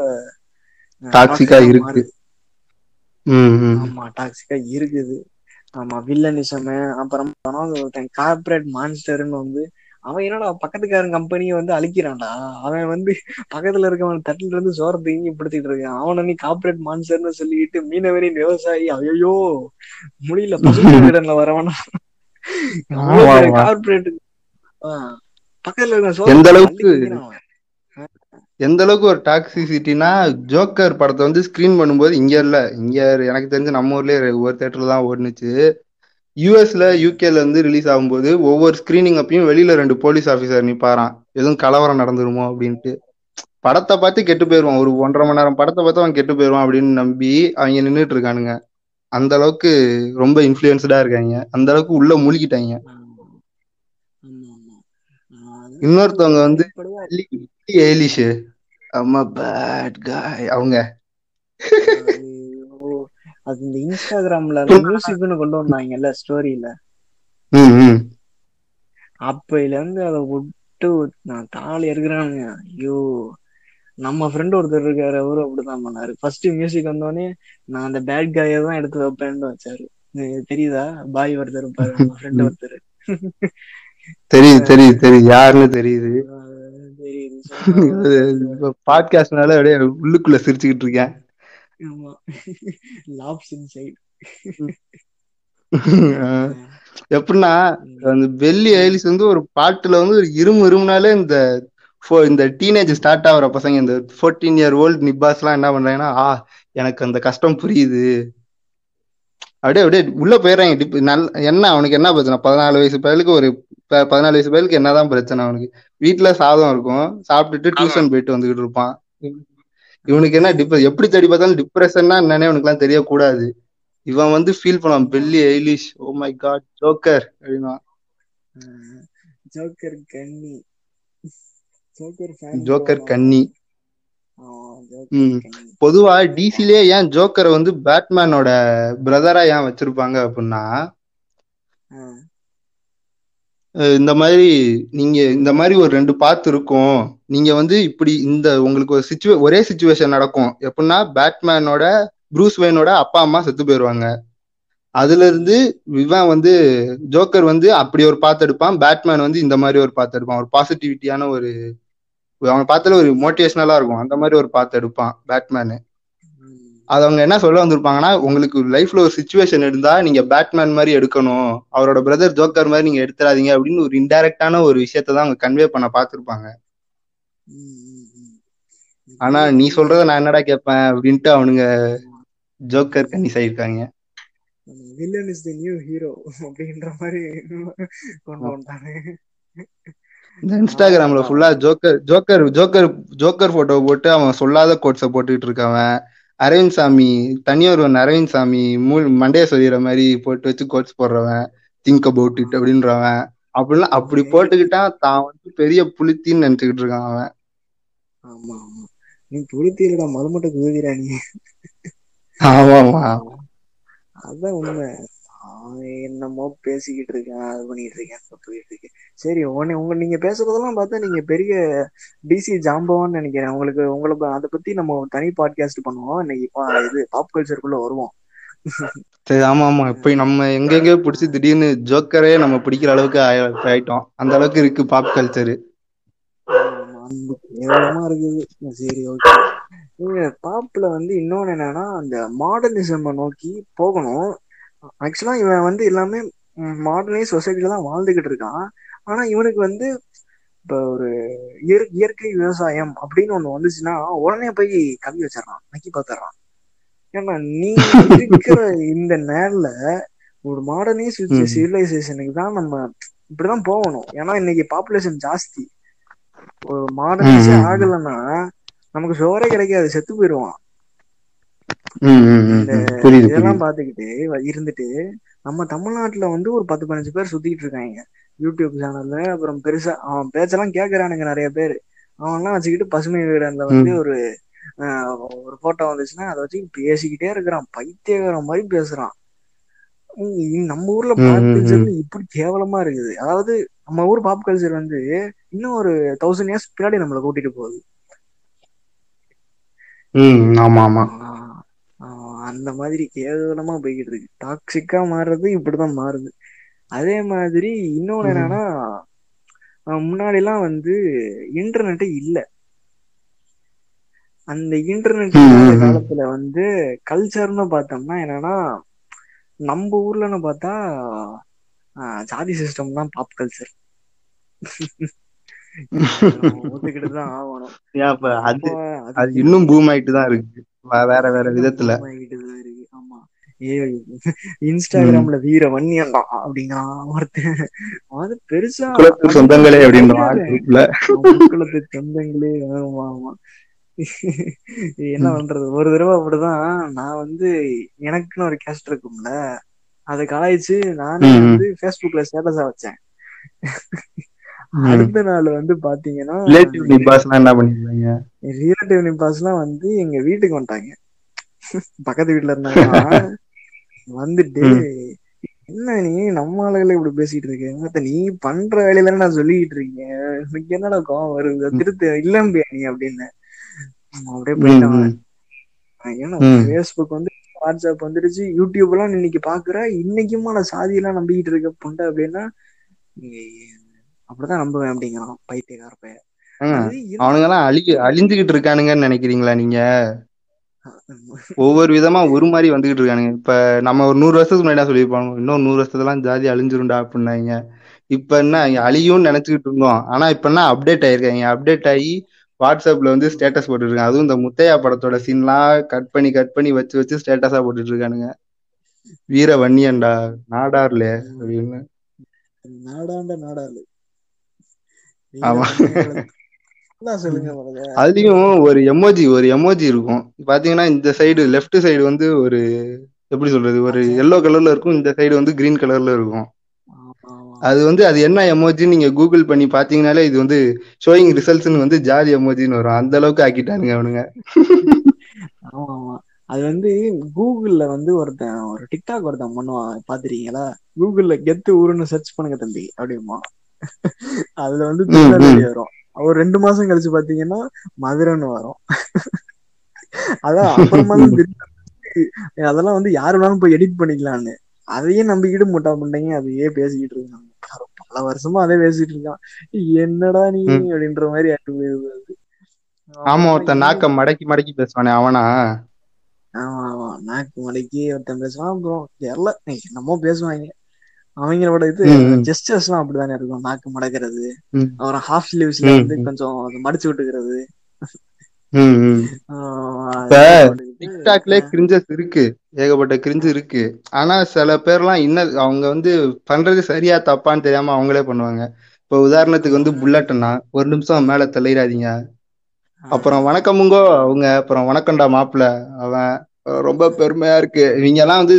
டாக்ஸிக்கா இருக்கு. ஆமா டாக்ஸிக்கா இருக்குது ஆமா வில்லனிசம் அப்புறம் கார்பரேட் மான்ஸ்டர்னு வந்து அவன் என்னடா பக்கத்துக்காரன் கம்பெனியை வந்து அழிக்கிறான்டா? அவன் வந்து பக்கத்துல இருக்கவன் தட்டுல இருந்து சோற தீங்கி இருக்கான். அவனை நீ கார்பரேட் மான்ஸ்டர்னு சொல்லிட்டு மீனவரின் விவசாயி ஐயோ முடியல பசுமையிடன்ல வரவனா. கார்பரேட் பக்கத்துல இருக்க எந்த அளவுக்கு-. எந்த அளவுக்கு ஒரு டாக்ஸிசிட்டினா ஜோக்கர் படத்தை வந்து ஸ்கிரீன் பண்ணும்போது இங்க இல்ல இங்க எனக்கு தெரிஞ்சு நம்ம ஊர்லயே ஒரு தேட்டர்ல தான் ஓடுனுச்சு. யூஎஸ்ல யூகேல இருந்து ரிலீஸ் ஆகும்போது ஒவ்வொரு ஸ்கிரீனிங் அப்பயும் வெளியில ரெண்டு போலீஸ் ஆபீசர் நிப்பாராம். எதுவும் கலவரம் நடந்துருமோ அப்படின்ட்டு. படத்தை பார்த்து கெட்டு போயிருவான். ஒரு ஒன்றரை மணி நேரம் படத்தை பார்த்து அவன் கெட்டு போயிருவான் அப்படின்னு நம்பி அவங்க நின்னுட்டு இருக்கானுங்க அந்த அளவுக்கு ரொம்ப இன்ஃபுளுன்ஸ்டா இருக்காங்க. அந்த அளவுக்கு உள்ள மூழ்கிட்டாங்க. இன்னொருத்தவங்க வந்து ஏலிஷ் அம்மா பேட் காய் அவங்க. அது இந்த இன்ஸ்டாகிராம்ல அந்த மியூசிக்னு கொண்டு வந்தாங்கல்ல ஸ்டோரியில அப்பையில இருந்து அதை விட்டு நான் தாலி இருக்கிறானுங்க. ஐயோ. நம்ம ஃப்ரெண்ட் ஒருத்தர் இருக்காரு அவரும் அப்படிதான் பண்ணாரு. ஃபர்ஸ்ட் மியூசிக் வந்தோடனே நான் அந்த பேட் காயை தான் எடுத்து வைப்பேன்னு வச்சாரு. தெரியுதா? பாய் ஒருத்தர் இருப்பாரு நம்ம ஃப்ரெண்ட் ஒருத்தர். தெரியுது தெரியுது தெரியுது. யாருன்னு தெரியுது. தெரியுது பாட்காஸ்ட்னால அப்படியே உள்ளுக்குள்ள சிரிச்சுக்கிட்டு இருக்கேன். ஆமா. லாப்ஸ் இன்சைட் எப்படின்னா அந்த பெல்லி ஐலிஸ் வந்து ஒரு பாட்டுல வந்து ஒரு இருமு இருமுனாலே இந்த ஃபோ- இந்த டீனேஜ் ஸ்டார்ட் ஆகுற பசங்க இந்த ஃபோர்டீன் இயர் ஓல்டு நிப்பாஸ் எல்லாம் என்ன பண்றாங்கன்னா ஆ எனக்கு அந்த கஷ்டம் புரியுது. அப்படியே அப்படியே உள்ள போயிடுறாங்க. டிப் நல் என்ன அவனுக்கு என்ன பிரச்சனை? பதினாலு வயசு பயலுக்கு ஒரு ப- பதினாலு வயசு பயலுக்கு என்னதான் பிரச்சனை அவனுக்கு? வீட்டுல சாதம் இருக்கும். சாப்பிட்டுட்டு டியூஷன் போயிட்டு வந்துகிட்டு இருப்பான். இவனுக்கு என்ன டிப் எப்படி தேடி பார்த்தாலும் டிப்ரெஷன்னா என்னன்னே அவனுக்கு எல்லாம் தெரியக்கூடாது. இவன் வந்து ஃபீல் பண்ணான் Billie Eilish oh my god Joker அப்படின்னா. ஜோக்கர் கன்னி. Joker Joker. கன்னி. பொதுவா டிசிலே ஏன் ஜோக்கரை வந்து பேட்மேனோட பிரதரா ஏன் வச்சிருப்பாங்க அப்படின்னா இந்த மாதிரி நீங்க இந்த மாதிரி ஒரு ரெண்டு பாத்து இருக்கும். நீங்க வந்து இப்படி இந்த உங்களுக்கு ஒரு சிச்சுவே ஒரே சுச்சுவேஷன் நடக்கும். எப்படின்னா பேட்மேனோட ப்ரூஸ் வெயினோட அப்பா அம்மா செத்து போயிடுவாங்க அதுல இருந்து இவன் வந்து ஜோக்கர் வந்து அப்படி ஒரு பாத்து எடுப்பான். பேட்மேன் வந்து இந்த மாதிரி ஒரு பாத்து எடுப்பான். ஒரு பாசிட்டிவிட்டியான ஒரு அவன் பார்த்தால ஒரு மோட்டிவேஷனலா இருக்கும். அந்த மாதிரி ஒரு பாத்து எடுப்பான் பேட்மேனு. அது அவங்க என்ன சொல்ல வந்திருப்பாங்கன்னா உங்களுக்கு லைஃப்ல ஒரு சுச்சுவேஷன் இருந்தா நீங்க பேட்மேன் மாதிரி எடுக்கணும். அவரோட பிரதர் ஜோக்கர் மாதிரி நீங்க எடுத்துறாதீங்க. அப்படின்னு ஒரு இன்டைரக்டான ஒரு விஷயத்தை தான் அவங்க கன்வே பண்ண பார்த்திருப்பாங்க. ஆனா நீ சொல்றத நான் என்னடா கேட்பேன் அப்படின்ட்டு அவனுங்க ஜோக்கர் கன்னிஸ் ஆயிருக்காங்க villain is the new hero அப்படின்ற மாதிரி கொண்டு வந்துட்டாங்க இந்த இன்ஸ்டாகிராம்ல ஃபுல்லா Joker Joker Joker Joker photo போட்டு அவன் சொல்லாத கோட்ஸை போட்டுக்கிட்டு இருக்கவன். அரவிந்த் சாமி தனியொருவன் அரவிந்த் சாமி மூ மண்டைய சொல்லிடுற மாதிரி போட்டு வச்சு கோட்ஸ் போடுறவன் திங்க் அபவுட் இட் அப்படின்றவன். அப்படிலாம் அப்படி போட்டுக்கிட்டா தான் வந்து பெரிய புலித்தின்னு நினைச்சுக்கிட்டு இருக்கான் அவன். ஆமா ஆமா. நீ புளுத்தியிலடா மதுமட்ட குதிரா நீ ஆமாமா அதான் உண்மை. நான் என்னமோ பேசிக்கிட்டு இருக்கேன் அது பண்ணிட்டு இருக்கேன் போயிட்டு இருக்கேன். சரி உன்னை உங்க நீங்க பேசுறதெல்லாம் பார்த்தா நீங்க பெரிய டிசி ஜாம்பவான்னு நினைக்கிறேன். உங்களுக்கு உங்களை ப- அதை பத்தி நம்ம தனி பாட்காஸ்ட் பண்ணுவோம். இன்னைக்கு இது பாப் கல்ச்சருக்குள்ள வருவோம். சரி ஆமா ஆமா. இப்ப நம்ம எங்கெங்கயோ பிடிச்சி திடீர்னு ஜோக்கரே நம்ம பிடிக்கிற அளவுக்கு ஆய- ஆயிட்டோம். அந்த அளவுக்கு இருக்கு பாப் கல்ச்சர் கேவலமா இருக்குது. சரி ஓகே பாப்ல வந்து இன்னொன்னு என்னன்னா அந்த மாடர்னிசம் நோக்கி போகணும். ஆக்சுவலா இவன் வந்து எல்லாமே மாடர்னைஸ் சொசைட்டில தான் வாழ்ந்துகிட்டு இருக்கான். ஆனா இவனுக்கு வந்து இப்ப ஒரு இயற்- இயற்கை விவசாயம் அப்படின்னு ஒண்ணு வந்துச்சுன்னா உடனே போய் கவி வச்சிடறான் நக்கி பாத்துறான் ஏன்னா நீ இருக்கிற இந்த நேரில் ஒரு மாடர்னைஸ். சிவிலைசேஷனுக்கு தான் நம்ம இப்படிதான் போகணும். ஏன்னா இன்னைக்கு பாப்புலேஷன் ஜாஸ்தி. ஒரு மாடர்னைஸே. ஆகலைன்னா நமக்கு சோறே கிடைக்காது செத்து போயிடுவான் ம், ம், ம், இந்த ம். புரியுது இதெல்லாம் பாத்துக்கிட்டு இருந்துட்டு நம்ம தமிழ்நாட்டுல வந்து ஒரு பத்து பதினஞ்சு பேர் சுத்திட்டு இருக்காங்க. யூடியூப் சேனல்ல அப்புறம் பெருசா அவன் பேச்செல்லாம் கேக்குறானுங்க நிறைய பேர். அவன்லாம் வச்சுக்கிட்டு பசுமை வீடன்ல வந்து. ஒரு ஒரு போட்டோ வந்துச்சுன்னா அதை வச்சு பேசிக்கிட்டே இருக்கிறான். பைத்தியக்காரன் மாதிரி பேசுறான். நம்ம ஊர்ல பாப் கல்ச்சர். இப்படி கேவலமா இருக்குது. அதாவது நம்ம ஊர் பாப் கல்ச்சர் வந்து இன்னும் ஒரு தௌசண்ட் இயர்ஸ் பின்னாடி நம்மளை கூட்டிட்டு போகுது. ஆமா ஆமா. அந்த மாதிரி கேவலமா போய்கிட்டு இருக்கு டாக்ஸிக்கா மாறுறது இப்படிதான் மாறுது. அதே மாதிரி இன்னொன்னு. என்னன்னா முன்னாடி எல்லாம் வந்து இன்டர்நெட்டே இல்ல. அந்த இன்டர்நெட். காலத்துல வந்து கல்ச்சர்னு பார்த்தோம்னா என்னன்னா நம்ம ஊர்லன்னு பார்த்தா ஜாதி சிஸ்டம் தான் பாப் கல்ச்சர் ஒத்துக்கிட்டு தான் ஆகணும். அது இன்னும் பூம் ஆயிட்டு தான் இருக்கு. வேற வேற விதத்துல. இருக்கு. ஆமா. ஏ இன்ஸ்டாகிராம்ல வீர வன்னியன்டா அப்படிங்கிறான் ஒருத்தன் அது பெருசா சொந்தங்களே ஆமா ஆமா என்ன பண்றது? ஒரு தடவை அப்படிதான் நான் வந்து எனக்குன்னு ஒரு கேஸ்ட் இருக்கும்ல. அதை கலாய்ச்சு நானே. வந்து ஃபேஸ்புக்ல ஸ்டேட்டஸா வச்சேன். அடுத்த நாள் வந்து பாத்தீங்கன்னா ரிலேட்டிவ் நிபாஸ்னா என்ன பண்ணிருக்காங்க ரிலேட்டிவ் நிப்பாஸ்லாம் வந்து எங்க வீட்டுக்கு வந்துட்டாங்க. பக்கத்து வீட்டுல இருந்தாங்கன்னா வந்துட்டு. என்ன நீ நம்ம ஆளுகளை இப்படி பேசிட்டு இருக்க? நீ பண்ற வேலையில நான் சொல்லிக்கிட்டு இருக்கேன் எனக்கு என்னடா கோவம் வருது? திருத்து இல்லம்பியா நீ அப்படின்னு. அப்படியே போயிட்டான். ஏன்னா. ஃபேஸ்புக் வந்து வாட்ஸ்அப் வந்துடுச்சு யூடியூப் எல்லாம் இன்னைக்கு பாக்குற இன்னைக்குமா நான் சாதி எல்லாம் நம்பிக்கிட்டு இருக்க புண்டை அப்படின்னா நீ- அப்படிதான் நம்புவேன் அப்படிங்கிறான் பைத்தியக்கார பையன். அவனுங்க எல்லாம் அழி அழிஞ்சுகிட்டு இருக்கானுங்கன்னு நினைக்கிறீங்களா நீங்க? ஒவ்வொரு விதமா ஒரு மாதிரி வந்துகிட்டு இருக்கானுங்க. இப்ப நம்ம ஒரு நூறு வருஷத்துக்கு முன்னாடி சொல்லியிருப்பாங்க. இன்னும் நூறு வருஷத்துலாம் ஜாதி அழிஞ்சிரும்டா அப்படின்னாங்க. இப்ப என்ன அழியும்னு நினைச்சுக்கிட்டு இருந்தோம். ஆனா இப்ப என்ன அப்டேட் ஆயிருக்காங்க. அப்டேட் ஆகி வாட்ஸ்அப்ல வந்து ஸ்டேட்டஸ் போட்டுட்டு இருக்காங்க அதுவும் இந்த முத்தையா படத்தோட சீன்லாம் கட் பண்ணி கட் பண்ணி வச்சு வச்சு ஸ்டேட்டஸா போட்டுட்டு இருக்கானுங்க வீர வன்னியன்டா நாடார்ல அப்படின்னு. நாடாண்ட நாடாளு வீர ஆமா வன்னியர்களுக்கு நல்லா சொல்லுங்க பாருங்க அதுலயும் ஒரு எமோஜி ஒரு எமோஜி இருக்கும். பாத்தீங்கன்னா இந்த சைடு லெஃப்ட் சைடு வந்து ஒரு எப்படி சொல்றது ஒரு. எல்லோ கலர்ல இருக்கும். இந்த சைடு வந்து கிரீன் கலர்ல இருக்கும். அது வந்து அது என்ன எமோஜி நீங்க கூகுள் பண்ணி பாத்தீங்கன்னாலே இது வந்து ஷோயிங் ரிசல்ட்ஸ்னு வந்து ஜாதி எமோஜின்னு வரும். அந்த அளவுக்கு ஆக்கிட்டானுங்க அவனுங்க. ஆமா ஆமா. அது வந்து கூகுள்ல வந்து ஒருத்தன் ஒரு டிக்டாக் ஒருத்தன் பண்ணுவான். பாத்திருக்கீங்களா? கூகுள்ல கெத்து ஊருன்னு சர்ச் பண்ணுங்க தம்பி அப்படிமா அதுல வந்து திருநெல்வேலி வரும். ஒரு ரெண்டு மாசம் கழிச்சு பாத்தீங்கன்னா மதுரைன்னு வரும். அதான் அப்புறமா அதெல்லாம் வந்து யாரு வேணாலும் போய் எடிட் பண்ணிக்கலாம்னு. அதையே நம்பிக்கிட்டு முட்டா முண்டைங்க அதையே பேசிக்கிட்டு இருக்காங்க. பல வருஷமா அதே பேசிட்டு இருக்கான். என்னடா நீ. அப்படின்ற மாதிரி ஆயிட்டு போயிருது அது. ஆமா ஒருத்தன் நாக்க மடக்கி மடக்கி பேசுவானே அவனா? ஆமா ஆமா. நாக்கு மடக்கி ஒருத்தன் பேசுவான். அப்புறம் தெரியல. என்னமோ பேசுவாங்க. அவங்களோட இது. ஜெஸ்டர்ஸ் எல்லாம் அப்படிதானே இருக்கும். நாக்கு மடக்கிறது அப்புறம் ஹாஃப் ஸ்லீவ்ஸ்ல வந்து. கொஞ்சம் மடிச்சு விட்டுக்கிறது. டிக்டாக்ல கிரிஞ்சஸ் இருக்கு. ஏகப்பட்ட கிரிஞ்சு இருக்கு. ஆனா சில பேர்லாம் இன்னும் அவங்க வந்து பண்றது சரியா தப்பான்னு தெரியாம அவங்களே பண்ணுவாங்க. இப்ப உதாரணத்துக்கு வந்து புல்லட்னா ஒரு நிமிஷம் மேல தள்ளிடாதீங்க. அப்புறம் வணக்கமுங்கோ அவங்க அப்புறம் வணக்கம்டா மாப்பிள அவன் ரொம்ப பெருமையா இருக்கு. இவங்க எல்லாம் வந்து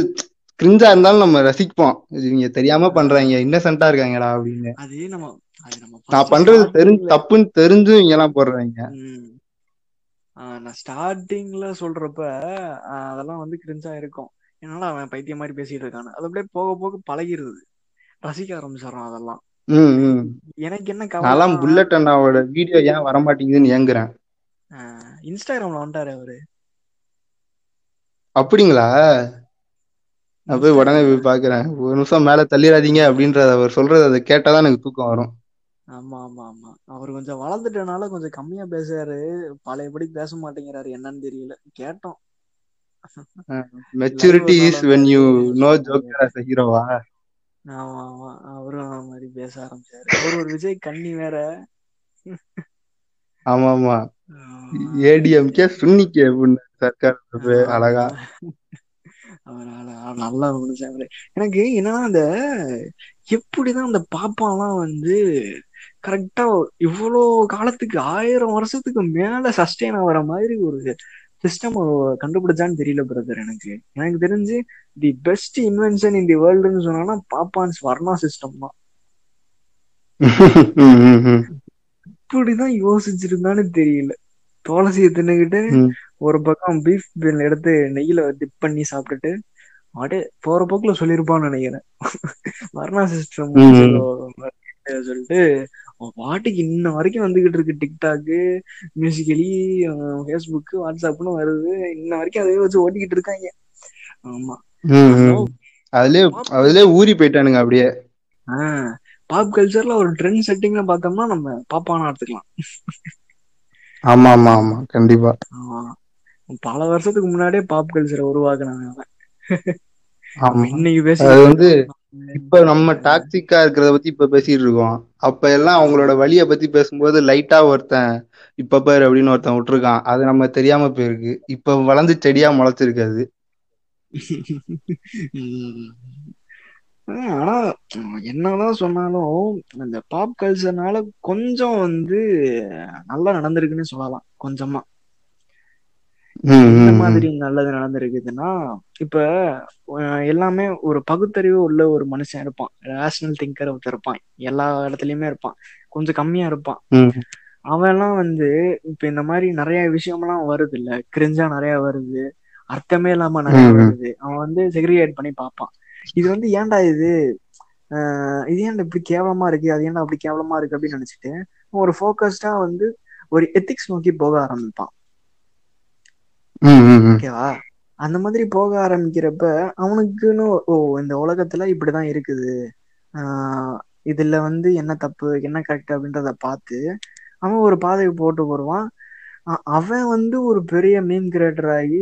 கிரிஞ்சா இருந்தாலும் நம்ம ரசிப்போம். இவங்க தெரியாம பண்றாங்க இன்னசென்ட்டா இருக்காங்கடா அப்படின்னு. அது நம்ம நான் பண்றது தெரிஞ்சு தப்புன்னு தெரிஞ்சும் இவங்க எல்லாம் போடுறாங்க நான் ஸ்டார்டிங்ல சொல்றப்ப அதெல்லாம் வந்து கிரிஞ்சா இருக்கும். என்னால அவன் பைத்தியம் மாதிரி பேசிட்டு இருக்கானு அது அப்படியே போக போக பழகிருது. ரசிக்க ஆரம்பிச்சிடறான் அதெல்லாம். எனக்கு என்ன கவலைன்னா புல்லட் அண்ணாவோட வீடியோ ஏன் வர மாட்டேங்குதுன்னு ஏங்குறேன் இன்ஸ்டாகிராம்ல வந்துட்டாரு அவரு. அப்படிங்களா? நான் போய் உடனே போய் பாக்குறேன் ஒரு நிமிஷம் மேல தள்ளிடாதீங்க அப்படின்றத அவர் சொல்றது அதை கேட்டாதான் எனக்கு தூக்கம் வரும். ஆமா ஆமா ஆமா. அவர் கொஞ்சம் வளர்ந்துட்டனால கொஞ்சம் கம்மியா பேசுறாரு. பழையபடி பேச மாட்டேங்கிறாரு. என்னன்னு தெரியல. கேட்டோம். Maturity is when you know. Joker as ஹீரோவா ஆமா ஆமா. அவரும் மாதிரி பேச ஆரம்பிச்சாரு. அவர் ஒரு விஜய் கண்ணி வேற. ஆமா ஆமா. ஏடிஎம்கே சுன்னிக்கே அப்படின்னு சர்க்கார் அழகா. நல்லா முடிச்சாரு எனக்கு என்னன்னா அந்த எப்படிதான் அந்த பாப்பாலாம் வந்து கரெக்டா இவ்வளோ காலத்துக்கு ஆயிரம் வருஷத்துக்கு மேல சஸ்டெயின் ஆகுற மாதிரி ஒரு சிஸ்டம் கண்டுபிடிச்சான்னு தெரியல பிரதர் எனக்கு எனக்கு தெரிஞ்சு தி பெஸ்ட் இன்வென்ஷன் இன் தி வேர்ல்டுன்னு சொன்னா பாப்பான்ஸ் வர்ணா சிஸ்டம் தான். இப்படிதான் யோசிச்சிருந்தான்னு தெரியல துளசியை தின்னுகிட்டு. ஒரு பக்கம் பீஃப் பிரியாணி எடுத்து நெய்யில டிப் பண்ணி சாப்பிட்டுட்டு அப்படியே போற போக்குல சொல்லியிருப்பான்னு நினைக்கிறேன். வர்ணா சிஸ்டம். சொல்லிட்டு பாட்டுக்கு இன்ன வரைக்கும் வந்துகிட்டு இருக்கு டிக்டாக்கு மியூசிக்கலி ஃபேஸ்புக் வாட்ஸ்அப்னு வருது. இன்ன வரைக்கும் அதே வச்சு ஓட்டிக்கிட்டு இருக்காங்க. ஆமா. அதுலயே அதுலயே ஊறி போயிட்டானுங்க அப்படியே. ஆஹ் பாப் கல்ச்சர்ல ஒரு ட்ரெண்ட் செட்டிங்ல பார்த்தோம்னா நம்ம பாப்பானா எடுத்துக்கலாம். ஆமா ஆமா ஆமா. கண்டிப்பா. ஆமா. பல வருஷத்துக்கு முன்னாடியே பாப் கல்ச்சரை உருவாக்குனாங்க இன்னைக்கு பேசி அது வந்து இப்ப நம்ம டாக்ஸிக்கா இருக்கிறத பத்தி இப்ப பேசிட்டு இருக்கோம். அப்ப எல்லாம் அவங்களோட வழிய பத்தி பேசும்போது லைட்டா ஒருத்தன் இப்ப பாரு அப்படின்னு ஒருத்தன் விட்டுருக்கான். அது நம்ம தெரியாம போயிருக்கு. இப்ப வளர்ந்து செடியா முளைச்சிருக்கு அது. உம். ஆஹ் ஆனா என்னதான் சொன்னாலும் இந்த பாப் கல்ச்சர்னால கொஞ்சம் வந்து நல்லா நடந்திருக்குன்னு சொல்லலாம். கொஞ்சமா. இந்த மாதிரி நல்லது நடந்திருக்குதுன்னா இப்ப எல்லாமே ஒரு பகுத்தறிவு உள்ள ஒரு மனுஷன் இருப்பான். ரேஷனல் திங்கர் ஒருத்தர் இருப்பான். எல்லா இடத்துலயுமே இருப்பான். கொஞ்சம் கம்மியா இருப்பான். ம், அவன் எல்லாம் வந்து இப்ப இந்த மாதிரி நிறைய விஷயம்லாம் வருது இல்ல கிரிஞ்சா நிறைய வருது. அர்த்தமே இல்லாம நிறைய. வருது. அவன் வந்து செக்ரிகேட் பண்ணி பார்ப்பான். இது வந்து ஏன்டா இது? ஆஹ் இது ஏன்டா இப்படி கேவலமா இருக்கு? அது ஏன்டா அப்படி கேவலமா இருக்கு? அப்படின்னு நினைச்சிட்டு ஒரு ஃபோக்கஸ்டா வந்து ஒரு எத்திக்ஸ் நோக்கி போக ஆரம்பிப்பான். ஓகேவா? அந்த மாதிரி போக ஆரம்பிக்கிறப்ப அவனுக்குன்னு ஓ இந்த உலகத்துல இப்படிதான் இருக்குது. ஆஹ் இதுல வந்து என்ன தப்பு என்ன கரெக்ட் அப்படின்றத பார்த்து அவன் ஒரு பாதையை போட்டு அ- அவன் வந்து ஒரு பெரிய மீம் கிரியேட்டர் ஆகி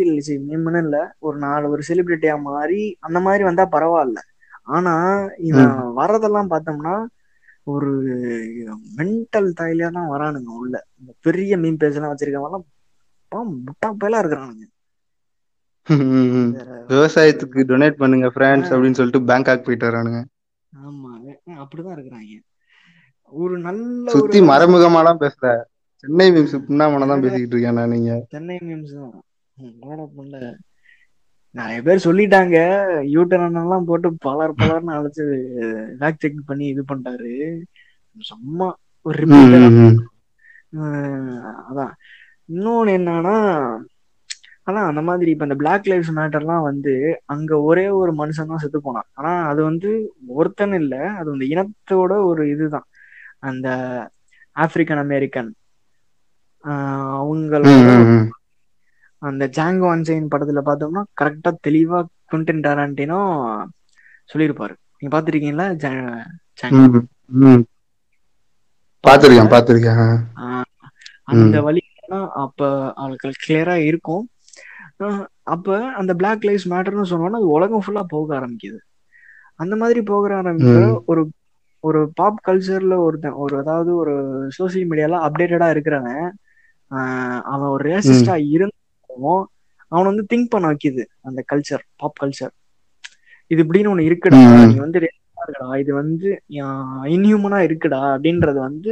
மீம்னு இல்ல ஒரு நாலு ஒரு செலிபிரிட்டியா மாறி அந்த மாதிரி வந்தா பரவாயில்ல. ஆனா இவன் வரதெல்லாம் பார்த்தோம்னா ஒரு மென்டல் தாயிலே தான் வரானுங்க உள்ள. இந்த பெரிய மீன் பேஜ் எல்லாம் வச்சிருக்கவங்க எல்லாம் முட்டா பயலா இருக்கிறானுங்க. விவசாயத்துக்கு டொனேட் பண்ணுங்க பிரான்ஸ் அப்படின்னு சொல்லிட்டு பேங்காக் போயிட்டு வரானுங்க. ஆமா அப்படிதான் இருக்கிறாங்க. ஒரு நல்ல சுத்தி மறைமுகமாலாம் பேசல. சென்னை மீம்ஸ் பின்னாமனா தான் பேசிக்கிட்டு இருக்கேன் நான் நீங்க. சென்னை மீம்ஸ் தான். நிறைய பேர் சொல்லிட்டாங்க. யூட்டர்ன் எல்லாம் போட்டு பலர் பலர்னு அழைச்சு ஃபேக்ட் செக் பண்ணி இது பண்ணிட்டாரு. சும்மா ஒரு. அதான். இன்னொன்னு என்னன்னா அதான் அந்த மாதிரி இப்ப இந்த பிளாக் லைஃப்ஸ் மேட்டர்லாம் வந்து அங்க ஒரே ஒரு மனுஷன் தான் செத்து போனான். ஆனா அது வந்து ஒருத்தன் இல்ல அது அந்த இனத்தோட ஒரு இதுதான். அந்த ஆப்பிரிக்கன் அமெரிக்கன் அவங்களோட. அந்த ஜாங்கோ அன்சைன் படத்துல பார்த்தோம்னா கரெக்டா தெளிவா குவிண்டன் டாரண்டினோ சொல்லியிருப்பாரு. நீங்க பாத்திருக்கீங்களா. பாத்திருக்கேன் பாத்திருக்கேன் அந்த ம், வழிலாம் அப்ப அவளுக்கு கிளியரா இருக்கும். அப்ப அந்த பிளாக் லைஃப்ஸ் மேட்டர்னு சொன்னோன்னா அது உலகம் ஃபுல்லா போக ஆரம்பிக்குது. அந்த மாதிரி போக ஆரம்பிக்க ம், ஒரு ஒரு பாப் கல்ச்சர்ல ஒருத்தன் ஒரு அதாவது ஒரு சோசியல் மீடியால அப்டேட்டடா இருக்கிறவன் அவன் ஒரு ரேசிஸ்டா இருந்தாலும் அவனை வந்து திங்க் பண்ண வைக்குது அந்த கல்ச்சர் பாப் கல்ச்சர் இது இப்படின்னு ஒண்ணு இருக்குடா நீ வந்து இருக்கடா இது வந்து இன்ஹியூமனா இருக்குடா அப்படின்றது வந்து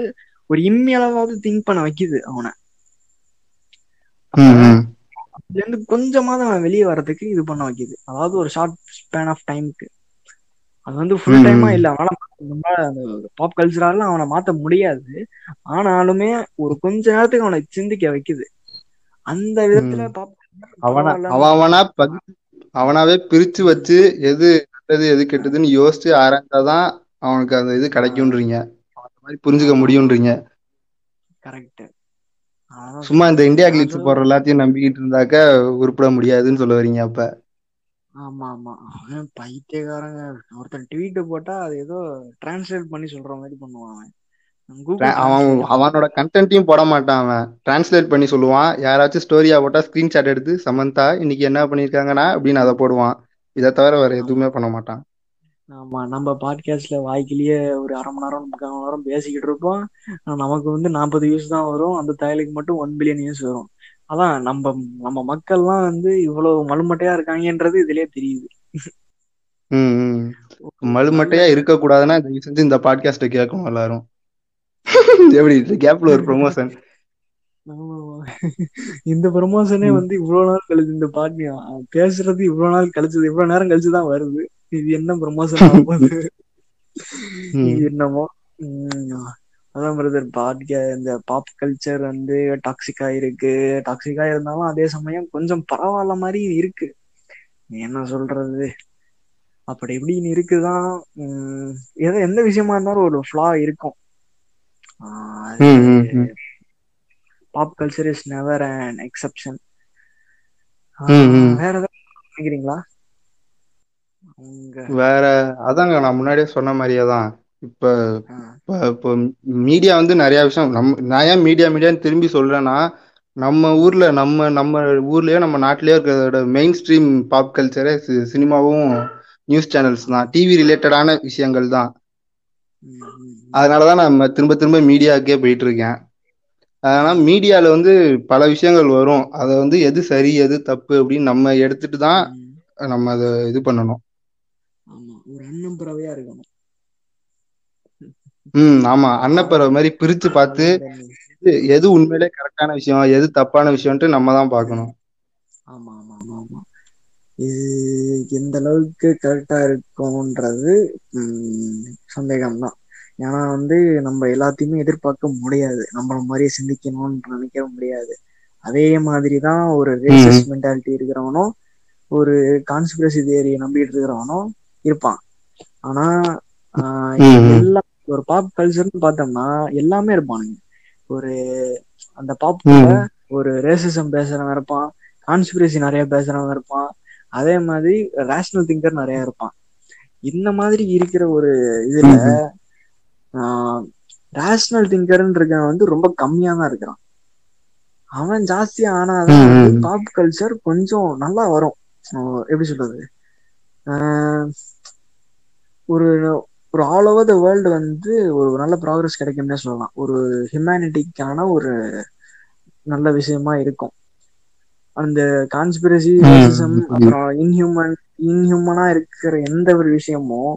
ஒரு இம்மியளவாவது திங்க் பண்ண வைக்குது அவனை. இதுல இருந்து கொஞ்சமாவது அவன் வெளியே வர்றதுக்கு இது பண்ண வைக்குது. அதாவது ஒரு ஷார்ட் ஸ்பேன் ஆஃப் டைமுக்கு அது வந்து ஃபுல் டைமா. இல்ல அவனால அந்த பாப் கல்ச்சரால அவனை மாத்த முடியாது. ஆனாலுமே ஒரு கொஞ்ச நேரத்துக்கு அவனை சிந்திக்க வைக்குது. அந்த விதத்துல. பாப் அவனா அவன் அவனாவே பிரிச்சு வச்சு எது நல்லது எது கெட்டதுன்னு யோசிச்சு ஆராய்ந்தாதான் அவனுக்கு அந்த இது கிடைக்கும்ன்றீங்க. அந்த மாதிரி புரிஞ்சுக்க முடியும்ன்றீங்க. கரெக்ட் சும்மா இந்த இந்தியா கிளிப்ஸ் சொல்ல போடுற எல்லாத்தையும் நம்பிக்கிட்டு இருந்தாக்க உருப்பட முடியாதுன்னு சொல்ல வரீங்க அப்ப. ஆமா ஆமா. பைத்தியக்காரங்க. ஒருத்தன் ட்வீட் போட்டா அது ஏதோ டிரான்ஸ்லேட் பண்ணி சொல்ற மாதிரி பண்ணுவான் அவன். அவனோட கண்டென்ட்டையும் போட மாட்டான் அவன். டிரான்ஸ்லேட் பண்ணி சொல்லுவான். யாராச்சும் ஸ்டோரியா போட்டா ஸ்கிரீன்ஷாட் எடுத்து சமந்தா இன்னைக்கு என்ன பண்ணிருக்காங்கன்னா? அப்படின்னு அதை போடுவான். இதை தவிர வேற எதுவுமே பண்ண மாட்டான். ஆமா நம்ம பாட்காஸ்ட்ல வாய்க்கிலேயே ஒரு அரை மணி நேரம் முக்கால் மணி நேரம் பேசிக்கிட்டு இருப்போம். நமக்கு வந்து நாற்பது வியூஸ் தான் வரும். அந்த தயலுக்கு மட்டும் ஒன் பில்லியன் வியூஸ் வரும். அதான் நம்ம நம்ம மக்கள்லாம் வந்து இவ்வளவு மலுமட்டையா இருக்காங்கன்றது இதுலயே தெரியுது. மலுமட்டையா தயவு செஞ்சு இந்த பாட்காஸ்ட்டை கேட்கணும் எல்லாரும். எப்படி கேப்ல ஒரு ப்ரொமோஷன். இந்த ப்ரமோஷனே வந்து இவ்வளவு நாள் கழிச்சு இந்த பாட்டு பேசுறது இவ்வளவு நாள் கழிச்சது இவ்வளவு நேரம் கழிச்சுதான் வருது. இது என்ன ப்ரமோஷன் என்னமோ? அதான் பிரதர் பாட்க இந்த பாப் கல்ச்சர் வந்து டாக்ஸிக்கா இருக்கு டாக்ஸிக்கா இருந்தாலும் அதே சமயம் கொஞ்சம் பரவாயில்ல மாதிரி இருக்கு. என்ன சொல்றது? அப்படி இப்படின்னு இருக்குதான். உம் எது எந்த விஷயமா இருந்தாலும் ஒரு ஃப்ளா இருக்கும். Pop culture is never an exception வேற ஏதாவது நினைக்கிறீங்களா? வேற அதாங்க நான் முன்னாடியே சொன்ன மாதிரியே தான். இப்ப இப்ப- மீடியா வந்து நிறைய விஷயம் நம்ம நான் ஏன் மீடியா மீடியான்னு திரும்பி சொல்றேன்னா நம்ம ஊர்ல நம்ம நம்ம ஊர்லயோ நம்ம நாட்டிலயோ இருக்கிறதோட மெயின் ஸ்ட்ரீம் பாப் கல்ச்சரே சினிமாவும் நியூஸ் சேனல்ஸ் தான். டிவி ரிலேட்டடான விஷயங்கள் தான். அதனாலதான் நம்ம திரும்ப திரும்ப மீடியாவுக்கே போயிட்டு இருக்கேன். அதனால மீடியால வந்து பல விஷயங்கள் வரும். அதை வந்து எது சரி எது தப்பு அப்படின்னு நம்ம எடுத்துட்டு தான் நம்ம அதை இது பண்ணணும். ஆமா. ஒரு அண்ணன் பறவையா இருக்கணும். ம் ஆமா. அன்னப்பறவை மாதிரி பிரிச்சு பார்த்து எது எது உண்மையிலே கரெக்டான விஷயம் எது தப்பான விஷயம்ட்டு நம்ம தான் பார்க்கணும். ஆமா ஆமா ஆமா ஆமா. இது எந்த அளவுக்கு கரெக்டா இருக்கும்ன்றது சந்தேகம்தான். ஏன்னா வந்து நம்ம எல்லாத்தையுமே எதிர்பார்க்க முடியாது. நம்மள மாதிரியே சிந்திக்கணும்னு நினைக்க முடியாது. அதே மாதிரிதான் ஒரு ரேசஸ் மென்டாலிட்டி இருக்கிறவனும் ஒரு கான்ஸ்பிரசி தியரியை நம்பிட்டு இருக்கிறவனும் இருப்பான். ஆனா. எல்லா ஒரு பாப் கல்ச்சர்னு பார்த்தோம்னா எல்லாமே இருப்பானுங்க. ஒரு அந்த பாப்புல ஒரு ரேசிசம் பேசுறவன் இருப்பான் கான்ஸ்பிரசி நிறைய பேசுறவன் இருப்பான். அதே மாதிரி ரேஷனல் திங்கர் நிறைய இருப்பான். இந்த மாதிரி இருக்கிற ஒரு இதுல ரேஷனல் திங்கர்ன்னு இருக்கவன் வந்து ரொம்ப கம்மியா தான் இருக்கிறான். அவன் ஜாஸ்தி ஆனாதான். பாப் கல்ச்சர் கொஞ்சம் நல்லா வரும். எப்படி சொல்றது? ஒரு ஒரு ஆல் ஓவர் த வேர்ல்டு வந்து ஒரு நல்ல ப்ராக்ரஸ் கிடைக்கும்னே சொல்லலாம். ஒரு ஹியூமனிட்டிக்கான ஒரு நல்ல விஷயமா இருக்கும். அந்த கான்ஸ்பிரசி. அப்புறம் இன்ஹியூமன் இன்ஹியூமனா இருக்கிற எந்த ஒரு விஷயமும்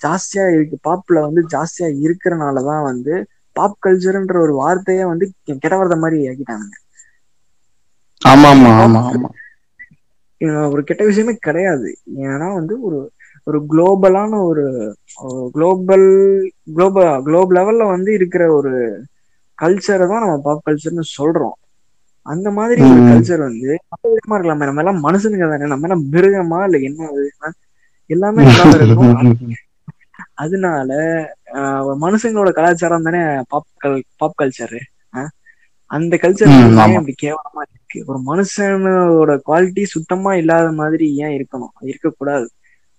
ஜாஸ்தியா இருக்கு. பாப்ல வந்து ஜாஸ்தியா இருக்கிறனாலதான் வந்து பாப் கல்ச்சர்ன்ற ஒரு வார்த்தையே வந்து கெட்ட வார்த்தை மாதிரி ஆக்கிட்டாங்க ஆமா ஆமா ஆமா ஆமா. ஒரு கெட்ட விஷயமே கிடையாது. ஏன்னா வந்து ஒரு ஒரு குளோபலான ஒரு குளோபல் குளோபல் குளோப் லெவல்ல வந்து இருக்கிற ஒரு கல்ச்சரை தான் நம்ம பாப் கல்ச்சர்னு சொல்றோம். அந்த மாதிரி ஒரு. கல்ச்சர் வந்து விதமா இருக்கலாமே. நம்ம எல்லாம் மனுஷனுங்க தானே. நம்ம எல்லாம் மிருகமா இல்ல என்ன? எல்லாமே இருக்கும். அதனால மனுஷங்களோட கலாச்சாரம் தானே பாப் கல் பாப் கல்ச்சர் அந்த கல்ச்சர். இப்படி கேவலமா இருக்கு? ஒரு மனுஷனோட குவாலிட்டி சுத்தமா இல்லாத மாதிரி ஏன் இருக்கணும்? இருக்கக்கூடாது.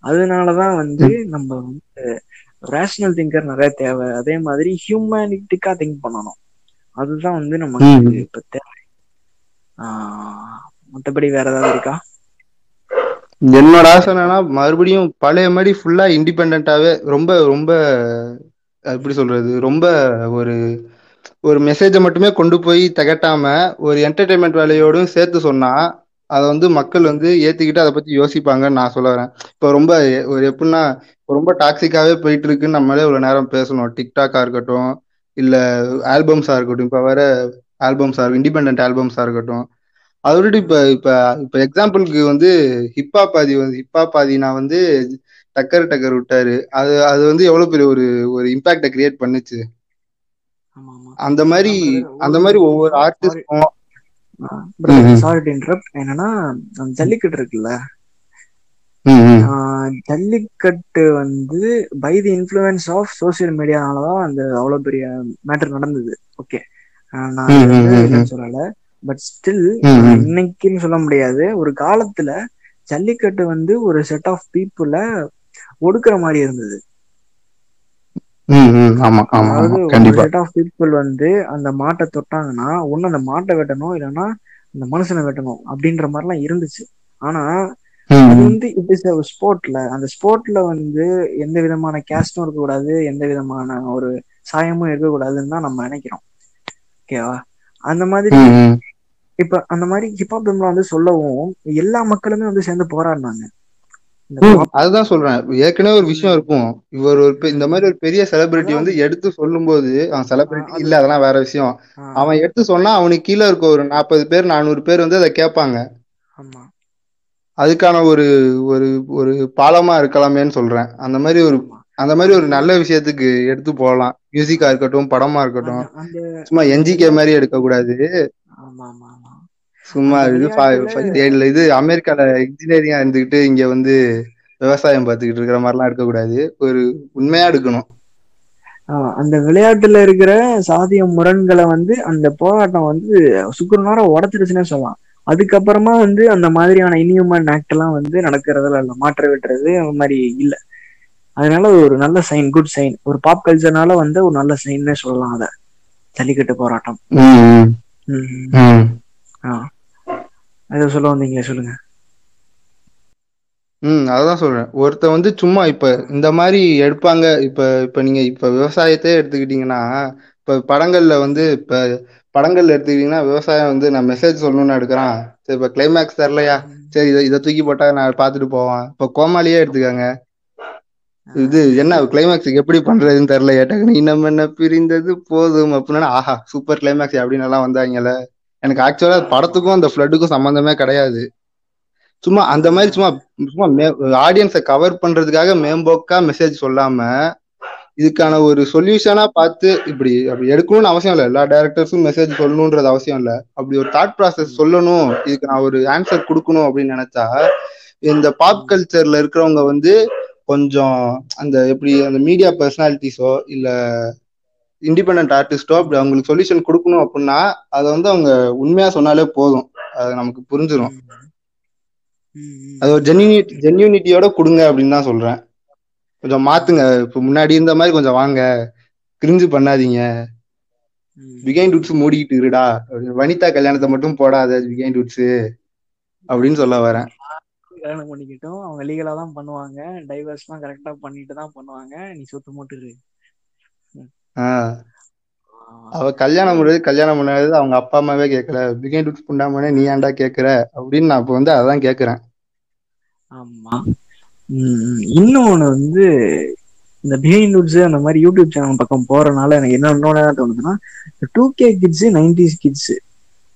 அதனாலதான் வந்து நம்ம வந்து ரேஷனல் திங்கர் நிறைய தேவை. அதே மாதிரி ஹியூமனிட்டிக்கா திங்க் பண்ணணும். அதுதான் வந்து நமக்கு. இப்ப தேவை. ஆஹ் மத்தபடி வேற ஏதாவது இருக்கா? என்னோட ஆசை என்னன்னா மறுபடியும் பழைய மாதிரி ஃபுல்லா இண்டிபெண்டாவே ரொம்ப ரொம்ப எப்படி சொல்றது ரொம்ப ஒரு ஒரு மெசேஜை மட்டுமே கொண்டு போய் திகட்டாம ஒரு என்டர்டைன்மெண்ட் வேலையோடும் சேர்த்து சொன்னா அதை வந்து மக்கள் வந்து ஏத்துக்கிட்டு அதை பத்தி யோசிப்பாங்கன்னு நான் சொல்ல வரேன். இப்போ ரொம்ப ஒரு எப்படின்னா ரொம்ப டாக்ஸிக்காவே போயிட்டு இருக்குன்னு நம்மளே ஒரு நேரம் பேசணும். டிக்டாக்கா இருக்கட்டும் இல்ல ஆல்பம்ஸா இருக்கட்டும். இப்ப வர ஆல்பம்ஸா இருக்கும் இண்டிபெண்ட் ஆல்பம்ஸா இருக்கட்டும். அதை விட்டுட்டு இப்ப இப்ப இப்ப எக்ஸாம்பிளுக்கு வந்து ஹிப்ஹாப் ஆதி வந்து ஹிப்ஹாப் ஆதினா வந்து டக்கர் டக்கர் விட்டாரு. அது அது வந்து எவ்வளவு பெரிய ஒரு ஒரு இம்பாக்ட கிரியேட் பண்ணுச்சு? அந்த மாதிரி அந்த மாதிரி ஒவ்வொரு ஆர்டிஸ்டும் சாரி இன்டரப்ட் என்னன்னா ஜல்லிக்கட்டு இருக்குல்ல? ஜல்லிக்கட்டு வந்து by the influence of social மீடியானாலதான் அந்த அவ்வளவு பெரிய மேட்டர் நடந்தது. ஓகே நான் சொல்லல. பட் ஸ்டில் ம். இன்னைக்குன்னு சொல்ல முடியாது. ஒரு காலத்துல ஜல்லிக்கட்டு வந்து ஒரு செட் ஆஃப் பீப்புள ஒடுக்குற மாதிரி இருந்தது. செட் ஆஃப் பீப்புள் வந்து அந்த மாட்டை தொட்டாங்கன்னா ஒண்ணு அந்த மாட்டை வெட்டணும் இல்லைன்னா அந்த மனுஷனை வெட்டணும் அப்படின்ற மாதிரிலாம் இருந்துச்சு. ஆனா ம், அது. வந்து இட் இஸ் ஸ்போர்ட்ல அந்த ஸ்போர்ட்ல வந்து எந்த விதமான கேஸ்டும் இருக்கக்கூடாது எந்த விதமான ஒரு சாயமும் இருக்கக்கூடாதுன்னு தான் நம்ம நினைக்கிறோம். ஓகேவா அந்த மாதிரி ம். இப்ப அந்த மாதிரி ஹிப்ஹாப் தமிழ்ல வந்து சொல்லவும் எல்லா மக்களுமே வந்து சேர்ந்து போராடினாங்க. அதுதான் சொல்றேன். ஏற்கனவே ஒரு விஷயம் இருக்கும். இவர் ஒரு இந்த மாதிரி ஒரு பெரிய செலிபிரிட்டி வந்து எடுத்து சொல்லும்போது அவன் செலிபிரிட்டி இல்ல அதெல்லாம் வேற விஷயம். அவன் எடுத்து சொன்னா அவனுக்கு கீழே இருக்க ஒரு நாற்பது பேர் நானூறு பேர் வந்து அதை கேட்பாங்க. அதுக்கான ஒரு ஒரு ஒரு பாலமா இருக்கலாமேன்னு சொல்றேன். அந்த மாதிரி ஒரு அந்த மாதிரி ஒரு நல்ல விஷயத்துக்கு எடுத்து போகலாம். மியூசிக்கா இருக்கட்டும் படமா இருக்கட்டும். சும்மா என்ஜிகே மாதிரி எடுக்கக்கூடாது. ஆமா ஆமா ஆமா. சும்மா இது இது அமெரிக்கால இன்ஜினியரிங்கா இருந்துகிட்டு இங்க வந்து விவசாயம் பார்த்துக்கிட்டு இருக்கிற மாதிரிலாம் எடுக்கக்கூடாது. ஒரு உண்மையா எடுக்கணும். அந்த விளையாட்டுல இருக்கிற சாதிய முரண்களை வந்து அந்த போராட்டம் வந்து சுக்குநூறா உடச்சிருச்சுன்னே சொல்லலாம். அதுக்கப்புறமா வந்து அந்த மாதிரியான இன்ஹியூமன் ஆக்ட் எல்லாம் வந்து நடக்கிறதுல இல்ல மாற்ற விட்டுறது அந்த மாதிரி இல்ல. அதனால ஒரு நல்ல சைன் குட் சைன் ஒரு பாப் கல்ச்சர்னால வந்து ஒரு நல்ல சைன்னே சொல்லலாம் அத. ஜல்லிக்கட்டு போராட்டம். ஆ. அதை சொல்ல வந்தீங்க சொல்லுங்க. ம் அதான் சொல்றேன். ஒருத்தன் வந்து சும்மா இப்ப இந்த மாதிரி எடுப்பாங்க. இப்ப இப்ப நீங்க இப்ப விவசாயத்தையே எடுத்துக்கிட்டீங்கன்னா இப்ப படங்கள்ல வந்து இப்ப படங்கள்ல எடுத்துக்கிட்டீங்கன்னா விவசாயம் வந்து நான் மெசேஜ் சொல்லணும்னு எடுக்கிறான். சரி இப்ப கிளைமேக்ஸ் தரலையா சரி இதை இதை தூக்கி போட்டா நான் பார்த்துட்டு போவான். இப்ப கோமாளியே எடுத்துக்காங்க. இது என்ன கிளைமேக்ஸுக்கு எப்படி பண்றதுன்னு தெரியல ஏட்டாக்கு நீ நம்ம என்ன பிரிந்தது போதும் அப்படின்னா ஆஹா சூப்பர் கிளைமேக்ஸ் அப்படின்னு எல்லாம் வந்தாங்கல்ல. எனக்கு ஆக்சுவலா படத்துக்கும் அந்த ஃப்ளட்டுக்கும் சம்மந்தமே கிடையாது. சும்மா அந்த மாதிரி சும்மா சும்மா ஆடியன்ஸை கவர் பண்றதுக்காக மேம்போக்கா மெசேஜ் சொல்லாம இதுக்கான ஒரு சொல்யூஷனா பார்த்து இப்படி அப்படி எடுக்கணும்னு அவசியம் இல்லை. எல்லா டேரக்டர்ஸும் மெசேஜ் சொல்லணுன்றது அவசியம் இல்லை. அப்படி ஒரு தாட் ப்ராசஸ் சொல்லணும். இதுக்கு நான் ஒரு ஆன்சர் கொடுக்கணும் அப்படின்னு நினைச்சா இந்த பாப் கல்ச்சர்ல இருக்கிறவங்க வந்து கொஞ்சம் அந்த எப்படி அந்த மீடியா பர்சனாலிட்டிஸோ இல்ல இண்டிபெண்ட் ஆர்டிஸ்டோ அப்படி அவங்களுக்கு சொல்யூஷன் கொடுக்கணும் அப்படின்னா அதை வந்து அவங்க உண்மையா சொன்னாலே போதும். அது நமக்கு புரிஞ்சிடும் அது ஒரு ஜென்யூனி ஜென்யூனிட்டியோட கொடுங்க அப்படின்னு தான் சொல்றேன். கொஞ்சம் மாத்துங்க. இப்போ முன்னாடி இருந்த மாதிரி கொஞ்சம் வாங்க. கிரிஞ்சு பண்ணாதீங்க. பிகைன் டூட்ஸ் மூடிக்கிட்டு இருடா. வனிதா கல்யாணத்தை மட்டும் போடாத பிகைன் டூட்ஸ் அப்படின்னு சொல்ல வரேன். கல்யாணம் பண்ணிக்கிட்டோம். அவங்க லீகலா தான் பண்ணுவாங்க. டைவர்ஸ் எல்லாம் கரெக்டா பண்ணிட்டு தான் பண்ணுவாங்க. நீ சொத்து மூட்டுரு அவ கல்யாணம் முடியாது கல்யாணம் பண்ணாது அவங்க அப்பா அம்மாவே கேட்கல பிகைன் லுக்ஸ் புண்டாமனே நீ ஏன்டா கேக்குற? அப்படின்னு நான் இப்ப வந்து அதான் கேக்குறேன். ஆமா. இன்னொன்னு வந்து இந்த பிஹைண்ட் வுட்ஸ் அந்த மாதிரி யூடியூப் சேனல் பக்கம் போறனால எனக்கு என்ன இன்னொன்னு தோணுதுன்னா two K kids nineties kids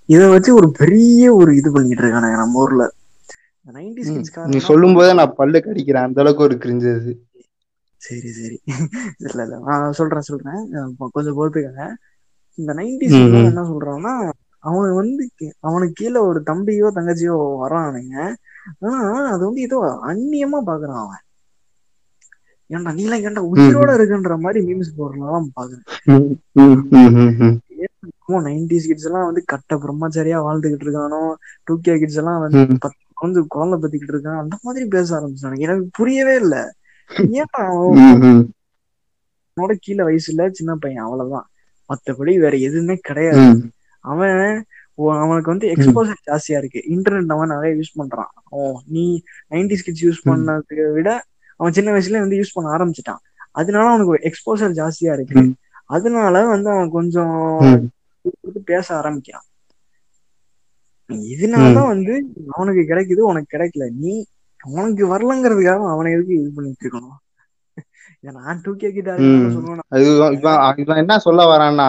இதை வச்சு ஒரு பெரிய ஒரு இது பண்ணிட்டு இருக்கானுங்க நம்ம ஊர்ல. நீ சொல்லும் போதே நான் பல்லு கடிக்கிறேன். அந்த அளவுக்கு ஒரு கிரிஞ்சு அது. சரி சரி. இல்ல இல்ல. நான் சொல்றேன் சொல்றேன். கொஞ்சம் பொறுத்துக்கங்க இந்த நைன்டிஸ். என்ன சொல்றான்னா அவன் வந்து அவனுக்கு கீழே ஒரு தம்பியோ தங்கச்சியோ வரானுங்க ஆனா அது வந்து ஏதோ அந்நியமா பாக்குறான் அவன். ஏன்டா நீலாம் ஏன்டா உயிரோட இருக்குன்ற மாதிரி மீம்ஸ் போடுறதுலாம் பாக்குறேன். நைன்டிஸ் கிட்ஸ் எல்லாம் வந்து கட்ட பிரம்மச்சாரியா வாழ்ந்துகிட்டு இருக்கானோ டூ கே கிட்ஸ் எல்லாம் வந்து ம். பத்து வந்து குழந்தை பத்திக்கிட்டு இருக்கான் அந்த மாதிரி பேச ஆரம்பிச்சானுங்க எனக்கு புரியவே இல்ல. அவன் ம். அவனோட கீழே வயசுல சின்ன பையன் அவ்வளவுதான். மத்தபடி வேற எதுவுமே கிடையாது. அவன் அவனுக்கு வந்து எக்ஸ்போசர் ஜாஸ்தியா இருக்கு. இன்டர்நெட் அவன் நிறைய யூஸ் பண்றான். ஓ நீ நைன்டிஸ் கிட்ஸ் யூஸ். பண்ணதை விட அவன் சின்ன வயசுல வந்து யூஸ் பண்ண ஆரம்பிச்சிட்டான். அதனால அவனுக்கு எக்ஸ்போசர் ஜாஸ்தியா இருக்கு. அதனால வந்து அவன் கொஞ்சம் பேச ஆரம்பிக்கிறான். இதனாலதான் வந்து அவனுக்கு கிடைக்குது உனக்கு கிடைக்கல. நீ அவனுக்கு வரலங்கிறதுக்காக அவனை எதுக்கு இது பண்ணிட்டு இருக்கணும்? என்ன சொல்ல வரான்னா.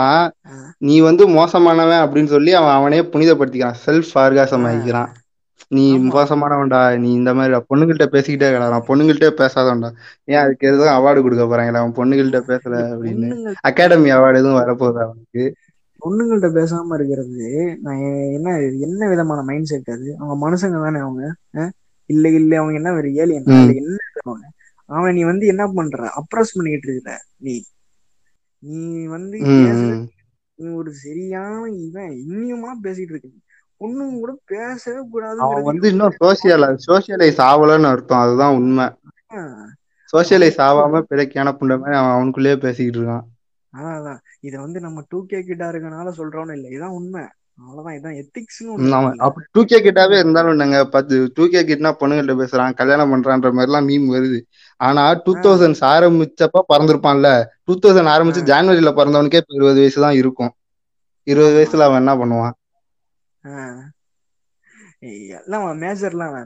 நீ வந்து மோசமானவன் அப்படின்னு சொல்லி அவன் அவனே புனிதப்படுத்திக்கிறான். Self orgasm. ஆகிக்கிறான் நீ. மோசமானவன்டா நீ இந்த மாதிரி பொண்ணுங்கள்ட்ட பேசிக்கிட்டே கிடக்குறான் பொண்ணுங்கள்ட்ட பேசாதவன்டா ஏன் அதுக்கு எதுவும் அவார்டு கொடுக்க போறாங்களா அவன் பொண்ணுங்கள்ட்ட பேசல அப்படின்னு. அகாடமி அவார்டு எதுவும் வரப்போகுது அவனுக்கு? பொண்ணுங்கள்ட்ட பேசாம இருக்கிறது நான் என்ன என்ன விதமான மைண்ட் செட் அது? அவங்க மனுஷங்க தானே அவங்க? இல்ல இல்ல அவங்க என்ன ஒரு ஏலியன் என்ன அவங்க அவன் நீ வந்து என்ன பண்ற? அப்ரஸ் பண்ணிட்டு இருக்கிற நீ. நீ வந்து. நீ ஒரு சரியான இவன். இன்னியுமா பேசிட்டு இருக்க. பொண்ணுங்க கூட பேசவே அவன் கூடாதுங்கிறது வந்து இன்னும் சோசியல் சோசியலைஸ் ஆகலன்னு அர்த்தம். அதுதான் உண்மை. சோசியலைஸ் ஆகாம பிழைக்கான புண்ட மாதிரி அவன் அவனுக்குள்ளேயே பேசிக்கிட்டு இருக்கான். அதான் அதான். இதை வந்து நம்ம டூ கே கிட்டா இருக்கனால சொல்றோம்னு இல்லை. இதான் உண்மை. அவ்வளவுதான் இதான் எத்திக்ஸ்னு டூ கே கிட்டாவே இருந்தாலும் நாங்க பத்து டூ கே கிட்னா பொண்ணுங்கள்ட்ட பேசுறான் கல்யாணம் பண்றான்ற மாதிரி எல்லாம் மீம் வருது. ஆனா டூ தௌசண்ட்ஸ் ஆரம்பிச்சப்ப பிறந்திருப்பான்ல டூ தௌசண்ட் ஆரம்பிச்சு ஜான்வரியில பிறந்தவனுக்கே இருபது வயசு தான் இருக்கும். இருபது. வயசுல அவன் என்ன பண்ணுவான்? எல்லாம் மேஜர்லாம்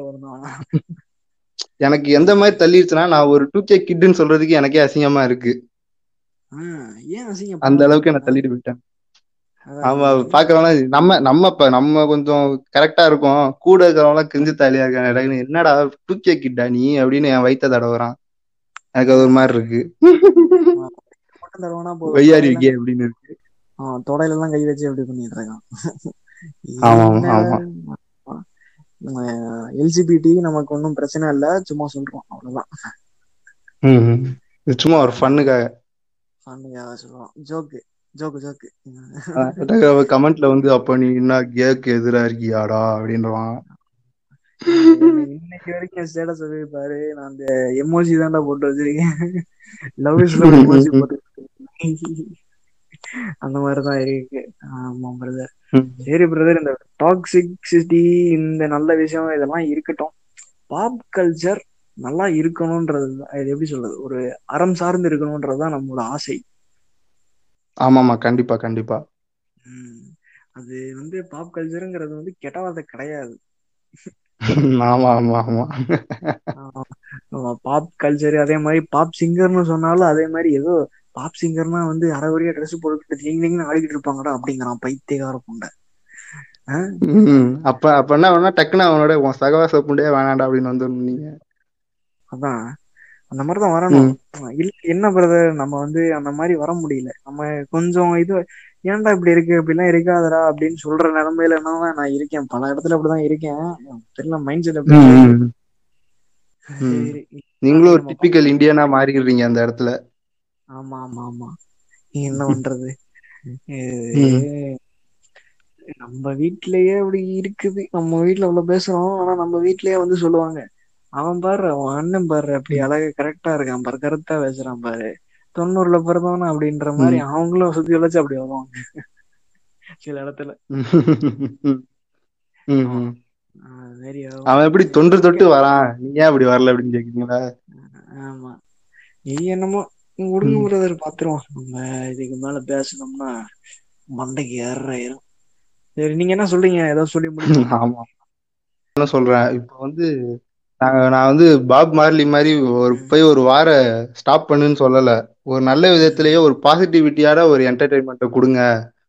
பிறந்தவன். எனக்கு எந்த மாதிரி தள்ளிடுச்சுன்னா நான் ஒரு டூ கே கிட்னு சொல்றதுக்கு எனக்கே அசிங்கமா இருக்கு. அந்த அளவுக்கு என்ன தள்ளிட்டு போயிட்டேன் ஆமா பாக்குறவங்க நம்ம நம்ம இப்ப நம்ம கொஞ்சம் கரெக்டா இருக்கோம். கூட இருக்கிறவங்க கிஞ்சு தாலியா இருக்காங்க. என்னடா டூ கே கிட்டா நீ அப்படின்னு என் வயித்த தடவுறான். எனக்கு அது ஒரு மாதிரி இருக்கு. வையாரி கே அப்படின்னு இருக்கு. தொடையில எல்லாம் கை வச்சு அப்படி பண்ணிட்டு இருக்கான். எல்ஜிபிடி நமக்கு ஒன்றும் பிரச்சனை இல்ல. சும்மா சொல்றோம். அவ்வளவுதான். ம், ம். இது சும்மா ஒரு ஃபன்னுக்காக ஃபன்னுக்காக சொல்லுவோம் ஜோக்கு ஜோக்கு ஜோக்கு. கமெண்ட்ல வந்து அப்ப நீ என்ன கேக்கு எதிரா இருக்கியாடா? அப்படின்றவான். இன்னைக்கு வரைக்கும் ஸ்டேட்டஸ் பாரு. நான் அந்த எமோஜி தான்டா போட்டு வச்சிருக்கேன். லவ் இஸ் லவ் எமோஜி போட்டு. அந்த மாதிரிதான் இருக்கு. ஆமா பிரதர். சரி பிரதர் இந்த டாக்ஸிசிட்டி இந்த நல்ல விஷயம் இதெல்லாம் இருக்கட்டும். பாப் கல்ச்சர் நல்லா இருக்கணும்ன்றது. இது எப்படி சொல்றது? ஒரு அறம் சார்ந்து இருக்கணும்ன்றதுதான் நம்மளோட ஆசை. ஆமாமா கண்டிப்பா கண்டிப்பா. அது வந்து பாப் கல்ச்சருங்கிறது வந்து கெட்ட வார்த்தை கிடையாது. ஆமா ஆமா ஆமா. பாப் கல்ச்சர் அதே மாதிரி பாப் சிங்கர்னு சொன்னாலும் அதே மாதிரி ஏதோ பாப் சிங்கர்னா வந்து அரைவரியா ட்ரெஸ் போட்டுக்கிட்டு தீங்கு ஆடிக்கிட்டு இருப்பாங்கடா அப்படிங்கிறான் பைத்தியகார புண்டை. அப்ப அப்ப என்ன வேணா டக்குன்னு அவனோட உன் சகவாச புண்டையே வேணாண்டா அப்படின்னு நீங்க. அதான். அந்த மாதிரிதான் வரணும். இல்ல என்ன பிரதர் நம்ம வந்து அந்த மாதிரி வர முடியல. நம்ம கொஞ்சம் இது ஏன்டா இப்படி இருக்கு? இப்படிலாம் இருக்காதடா அப்படின்னு சொல்ற நிலைமையில என்னதான் நான் இருக்கேன். பல இடத்துல அப்படிதான் இருக்கேன். தெரியல மைண்ட் செட் அப்படி நீங்களும் ஒரு நம்ம டிப்பிக்கல் இந்தியனா மாறிடுறீங்க அந்த இடத்துல. ஆமா ஆமா ஆமா. என்ன பண்றது? நம்ம வீட்லயே அப்படி இருக்குது. நம்ம வீட்ல அவ்வளவு பேசுறோம். ஆனா நம்ம வீட்லயே வந்து சொல்லுவாங்க. அவன் பாரு அவன் அண்ணன் பாரு அப்படி அழகா கரெக்டா இருக்கான் பாரு கரெக்டா பேசுறான் பாரு. தொண்ணூறுல பிறந்தவன அப்படின்ற மாதிரி அவங்களும் சுத்தி வளைச்சு அப்படி வருவாங்க. சில இடத்துல. அவன் எப்படி தொன்று தொட்டு வரான்? நீ ஏன் அப்படி வரல அப்படின்னு கேக்குறீங்களா? ஆமா. நீ என்னமோ உடுங்க. பிரதர் பாத்துருவோம் நம்ம இதுக்கு மேல பேசனோம்னா மண்டைக்கு ஏற ஏறும் சரி நீங்க என்ன சொல்றீங்க? ஏதோ சொல்லி ஆமா. என்ன சொல்றேன்? இப்போ வந்து நான் வந்து பாப் மார்லி மாதிரி ஒரு போய் ஒரு வார ஸ்டாப் பண்ணுன்னு சொல்லல. ஒரு நல்ல விதத்திலேயே ஒரு பாசிட்டிவிட்டியான ஒரு என்டர்டைன்மெண்ட்டை கொடுங்க.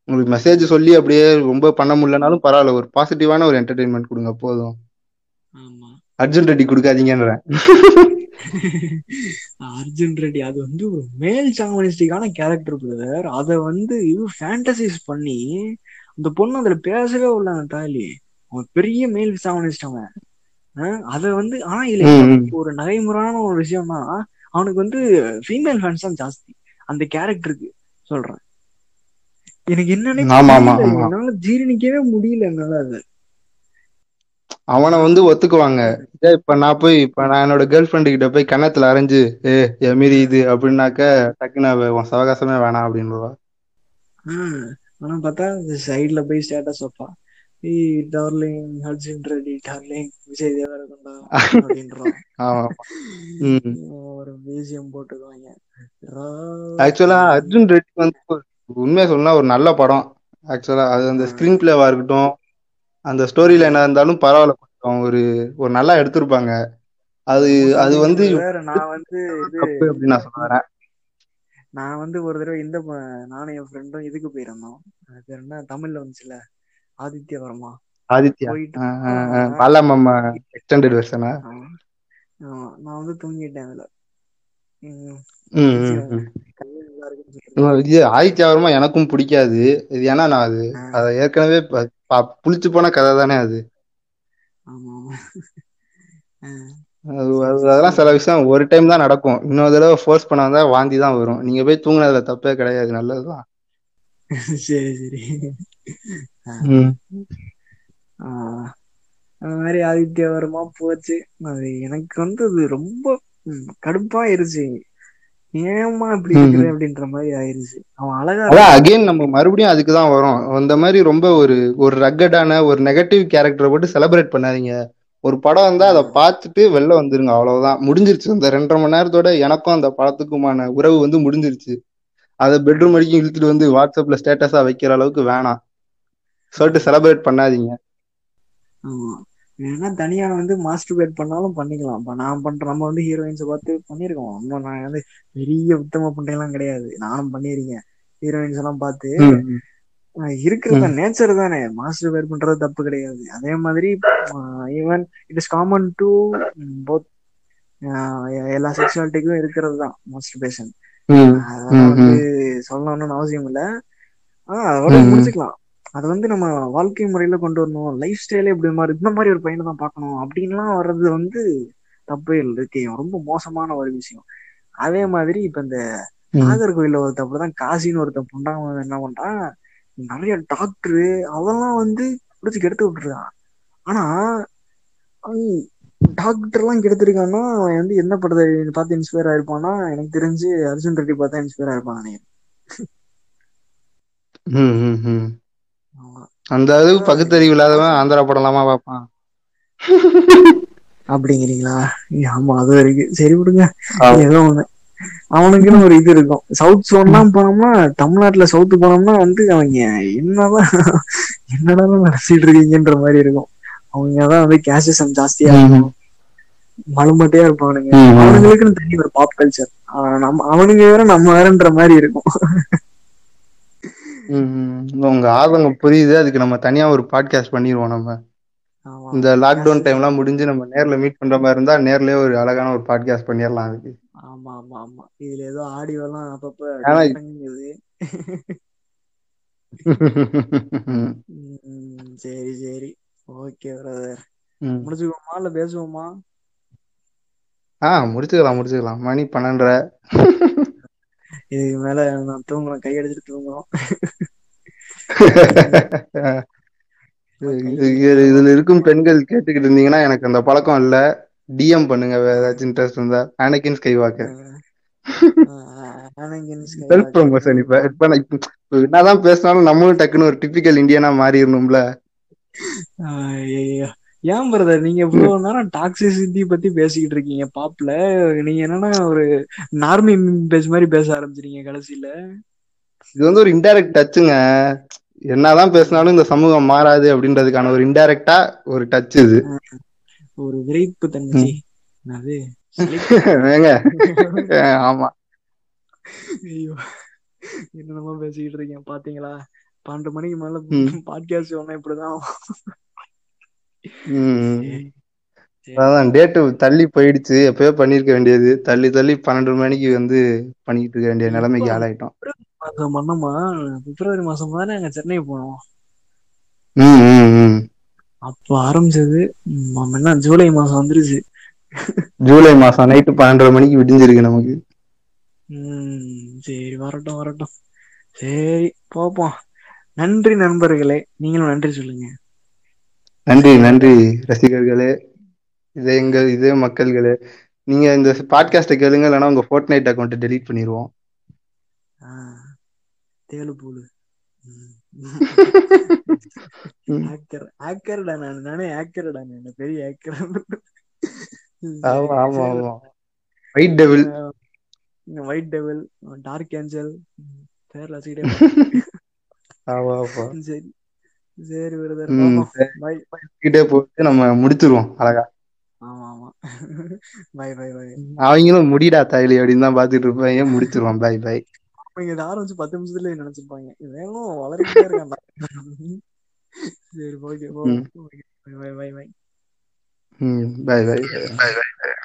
உங்களுக்கு மெசேஜ் சொல்லி அப்படியே ரொம்ப பண்ண முடியலனாலும் பரவாயில்ல. ஒரு பாசிட்டிவான ஒரு என்டர்டைன்மெண்ட் கொடுங்க போதும். அர்ஜுன் ரெட்டி கொடுக்காதீங்கன்றேன். அர்ஜுன் ரெட்டி அது வந்து ஒரு மேல் சாமனிஸ்டிக்கான கேரக்டர் பிரதர் அத வந்து இது ஃபேண்டசைஸ் பண்ணி அந்த பொண்ணு அதுல பேசவே உள்ள தாலி அவன் பெரிய மேல் சாமனிஸ்ட் அவன். அத வந்து ஆனா இதுல ம். ஒரு நகைமுறையான ஒரு விஷயம்னா அவனுக்கு வந்து ஃபீமேல் ஃபேன்ஸ் தான் ஜாஸ்தி. அந்த கேரக்டருக்கு சொல்றேன். எனக்கு என்னன்னே ஜீரணிக்கவே முடியல என்னால அது. அவனை வந்து ஒத்துக்குவாங்க. இதே இப்ப நான் போய் இப்ப நான் என்னோட கேர்ள் ஃப்ரெண்டு கிட்ட போய் கன்னத்துல அரைஞ்சு ஏ எமிரி இது அப்படின்னாக்க டக்குன்னு உன் சவகாசமே வேணாம் அப்படின்னுவா. ஆனா பார்த்தா சைடுல போய் ஸ்டேட்டஸ் வைப்பா. ஏய் டார்லிங் அர்ஜுன் ரெட்டி டார்லிங் விஜய் தேவரகொண்டா அப்படின்றான் ஒரு மியூசியம் போட்டுக்குவாங்க ஆக்சுவலா அர்ஜுன் ரெட்டி வந்து உண்மையா சொல்லணும்னா ஒரு நல்ல படம் ஆக்சுவலா அது அந்த ஸ்கிரீன் பிளேவா இருக்கட்டும் அந்த ஸ்டோரியில என்ன இருந்தாலும் பரவாயில்ல கொஞ்சம் ஒரு ஒரு நல்லா எடுத்திருப்பாங்க. அது அது வந்து நான் வந்து அப்படின்னு நான் சொல்ல வரேன். நான் வந்து ஒரு தடவை இந்த நானும் என் ஃப்ரெண்டும் இதுக்கு போயிருந்தோம். அது என்ன? தமிழ்ல வந்துச்சுல. ஆதித்ய. வர்மா ஆதித்யா. பாலாமம்மா எக்ஸ்டெண்டட் வெர்ஷனா. நான் வந்து தூங்கிட்டேன் அதுல. ஆதித்யா வர்மா எனக்கும் பிடிக்காது. இது ஏன்னா நான் அது அதை ஏற்கனவே புளிச்சு போன கதை தானே அது. அதெல்லாம் சில விஷயம் ஒரு டைம் தான் நடக்கும். இன்னொரு தடவை ஃபோர்ஸ் பண்ணாதான் வாந்தி தான் வரும். நீங்க போய் தூங்குனதுல தப்பே கிடையாது. நல்லதுதான். சரி சரி. அந்த மாதிரி ஆதித்ய வர்மா போச்சு. அது எனக்கு வந்து அது ரொம்ப கடுப்பாயிருச்சு. ஏம்மா இப்படி ம். அப்படின்ற மாதிரி ஆயிருச்சு. அவன் அழகா அகைன் நம்ம மறுபடியும் அதுக்கு தான் வரோம். அந்த மாதிரி ரொம்ப ஒரு ஒரு ரக்கடான ஒரு நெகட்டிவ் கேரக்டரை போட்டு செலிப்ரேட் பண்ணாதீங்க. ஒரு படம் வந்தா அதை பார்த்துட்டு வெளில வந்துருங்க அவ்வளவுதான். முடிஞ்சிருச்சு. அந்த ரெண்டரை மணி நேரத்தோட எனக்கும் அந்த படத்துக்குமான உறவு வந்து முடிஞ்சிருச்சு. அதை பெட்ரூம் வரைக்கும் இழுத்துட்டு வந்து வாட்ஸ்அப்ல ஸ்டேட்டஸா வைக்கிற அளவுக்கு வேணாம். சொல்லிட்டு செலிப்ரேட் பண்ணாதீங்க. ஆமா. வேணா தனியா வந்து மாஸ்டர் பேட் பண்ணாலும் பண்ணிக்கலாம். நான் பண்ற நம்ம வந்து ஹீரோயின்ஸை பார்த்து பண்ணிருக்கோம். நம்ம நான் வந்து பெரிய உத்தம பண்றேன்லாம் கிடையாது. நானும் பண்ணியிருக்கேன். ஹீரோயின்ஸ் எல்லாம் பார்த்து இருக்கிறது நேச்சர் தானே. மாஸ்டர் பேட் பண்றது தப்பு கிடையாது. அதே மாதிரி even it is common to both எல்லா செக்ஷுவாலிட்டிக்கும் இருக்கிறது தான் மாஸ்டர் பேஷன் ம், அதெல்லாம் வந்து. சொல்லணும்னு அவசியம் இல்ல. ஆஹ் அதோட. முடிச்சுக்கலாம். அது வந்து நம்ம வாழ்க்கை முறையில கொண்டு வரணும். லைஃப் ஸ்டைலே இப்படி மாதிரி இந்த மாதிரி ஒரு பையனை தான் பார்க்கணும். அப்படின்லாம் வர்றது வந்து தப்பே இல்லை. இருக்கு ரொம்ப மோசமான ஒரு விஷயம். அதே மாதிரி இப்ப இந்த ம். நாகர்கோயில்ல ஒருத்த அப்படிதான் காசின்னு ஒருத்தன் புண்டாம என்ன பண்றான்? நிறைய டாக்டரு அதெல்லாம் வந்து பிடிச்சி கெடுத்து விட்டுருக்கான். ஆனா டாக்டர் எல்லாம் கெடுத்திருக்கான்னா அவன் வந்து என்ன படத்தை பார்த்து இன்ஸ்பயர் ஆயிருப்பான்னா எனக்கு தெரிஞ்சு அர்ஜுன் ரெட்டி பார்த்தா இன்ஸ்பயர் ஆயிருப்பான் நினைக்கிறேன். அந்த அளவுக்கு பகுத்தறிவு இல்லாதவன் ஆந்திரா படம்லாமா பார்ப்பான். அப்படிங்கிறீங்களா? ஆமா அது வரைக்கும். சரி விடுங்க. ஏதோ ஒண்ணு. அவனுக்குன்னு ஒரு இது இருக்கும். சவுத் சோன்லாம் போனோம்னா தமிழ்நாட்டுல சவுத்து போனோம்னா வந்து அவங்க என்னதான் என்னடா நடத்திட்டு இருக்கீங்கன்ற மாதிரி இருக்கும். அவங்க தான் வந்து கேஷிசம் ஜாஸ்தியா இருக்கும். மலுமட்டையா இருப்பானுங்க. அவனுங்களுக்குன்னு தனி ஒரு பாப் கல்ச்சர் நம்ம அவனுங்க வேற நம்ம வேறன்ற மாதிரி இருக்கும். உங்க ஆதங்கம் புரியுது. அதுக்கு நம்ம தனியா ஒரு பாட்காஸ்ட் பண்ணிடுவோம் நம்ம. இந்த லாக்டவுன். டைம்லாம் முடிஞ்சு நம்ம நேர்ல மீட் பண்ற மாதிரி இருந்தா நேர்லயே ஒரு அழகான ஒரு பாட்காஸ்ட் பண்ணிடலாம் அதுக்கு. ஆமா ஆமா ஆமா. இதுல ஏதோ ஆடியோ எல்லாம் அப்பப்ப சரி சரி. Okay brother. முடிச்சுக்கோமா இல்ல பேசுவோமா? ஆ முடிச்சுக்கலாம் முடிச்சுக்கலாம். மணி பன்னெண்டரை. இதுக்கு மேல நான் தூங்கணும் கையடிச்சிட்டு தூங்கணும். இது- இது- இதுல இருக்கும் பெண்கள் கேட்டுக்கிட்டு இருந்தீங்கன்னா எனக்கு அந்த பழக்கம் இல்ல. டிஎம் பண்ணுங்க வேற ஏதாச்சும் இன்ட்ரெஸ்ட் இருந்தா. Anakin Skywalker self promotion இப்ப இப்ப என்னதான் பேசினாலும் நம்மளும் டக்குன்னு ஒரு டிபிக்கல் இந்தியனா மாறிடணும்ல. ஏன் பிரதர் நீங்க இவ்வளவு நேரம் டாக்ஸிசிட்டி பத்தி பேசிக்கிட்டு இருக்கீங்க. பாப்ல நீங்க என்னன்னா ஒரு நார்மி பேஸ் மாதிரி பேச ஆரம்பிச்சிருக்கீங்க கடைசியில. இது வந்து ஒரு இன்டைரக்ட் டச்சுங்க என்னதான் பேசினாலும் இந்த சமூகம் மாறாது அப்படின்றதுக்கான ஒரு இன்டைரக்டா ஒரு டச் இது. ஒரு விரைப்பு தன்மை. அது ஆமா. ஐயோ. என்னென்னமோ பேசிக்கிட்டு இருக்கீங்க பாத்தீங்களா? பன்னெண்டு மணிக்கு மேல. பாட்காஸ்ட் ஒண்ணு இப்படிதான். அதான் டேட்டு தள்ளி போயிடுச்சு. எப்பயோ பண்ணிருக்க வேண்டியது. தள்ளி தள்ளி பன்னெண்டு மணிக்கு வந்து பண்ணிட்டு இருக்க வேண்டிய நிலைமைக்கு ஆளாயிட்டோம். மாசம் பண்ணோமா? பிப்ரவரி மாசம் தானே அங்க சென்னை போனோம். அப்போ ஆரம்பிச்சது என்ன ஜூலை மாசம் வந்துருச்சு. ஜூலை மாசம் நைட்டு பன்னெண்டரை மணிக்கு விடிஞ்சிருக்கு நமக்கு. சரி வரட்டும் வரட்டும். சரி போப்போம். நன்றி நண்பர்களே. நீங்களும் நன்றி சொல்லுங்க. நன்றி நன்றி ரசிகர்களே. இதயங்கள் இதே மக்கள்களே. நீங்க இந்த பாட்காஸ்ட கேளுங்க இல்லைன்னா உங்க ஃபோர்ட் நைட் அக்கௌண்ட் டெலீட் பண்ணிடுவோம் ஆஹ் தேலு பூலு ம். ஆக்கர் ஆக்கர்டா நான். நானே ஆக்கர்டா நான். பெரிய ஆக்கர் ஆமா ஆமா ஆமா. White devil white devil dark angel பேர்ல வச்சுக்கிட்டே ஆமா ஆமா. சரி. சரி விருதன் பை பை கிட்டே போட்டு நம்ம முடிச்சிருவோம் அழகா. ஆமா ஆமா. பை பை பை அவங்களும் முடிடா தயலி அப்படின்னு தான் பாத்துட்டு இருப்பாங்க முடிச்சிருவோம்? பாய் பை அவங்க இதை ஆரம்பிச்சு பத்து நிமிஷத்துல நினைச்சிருப்பாங்க. வேணும் வளர்க்கிட்டே இருக்காண்டா சரி okay okay bye bye bye hmm bye bye பாய் பாய்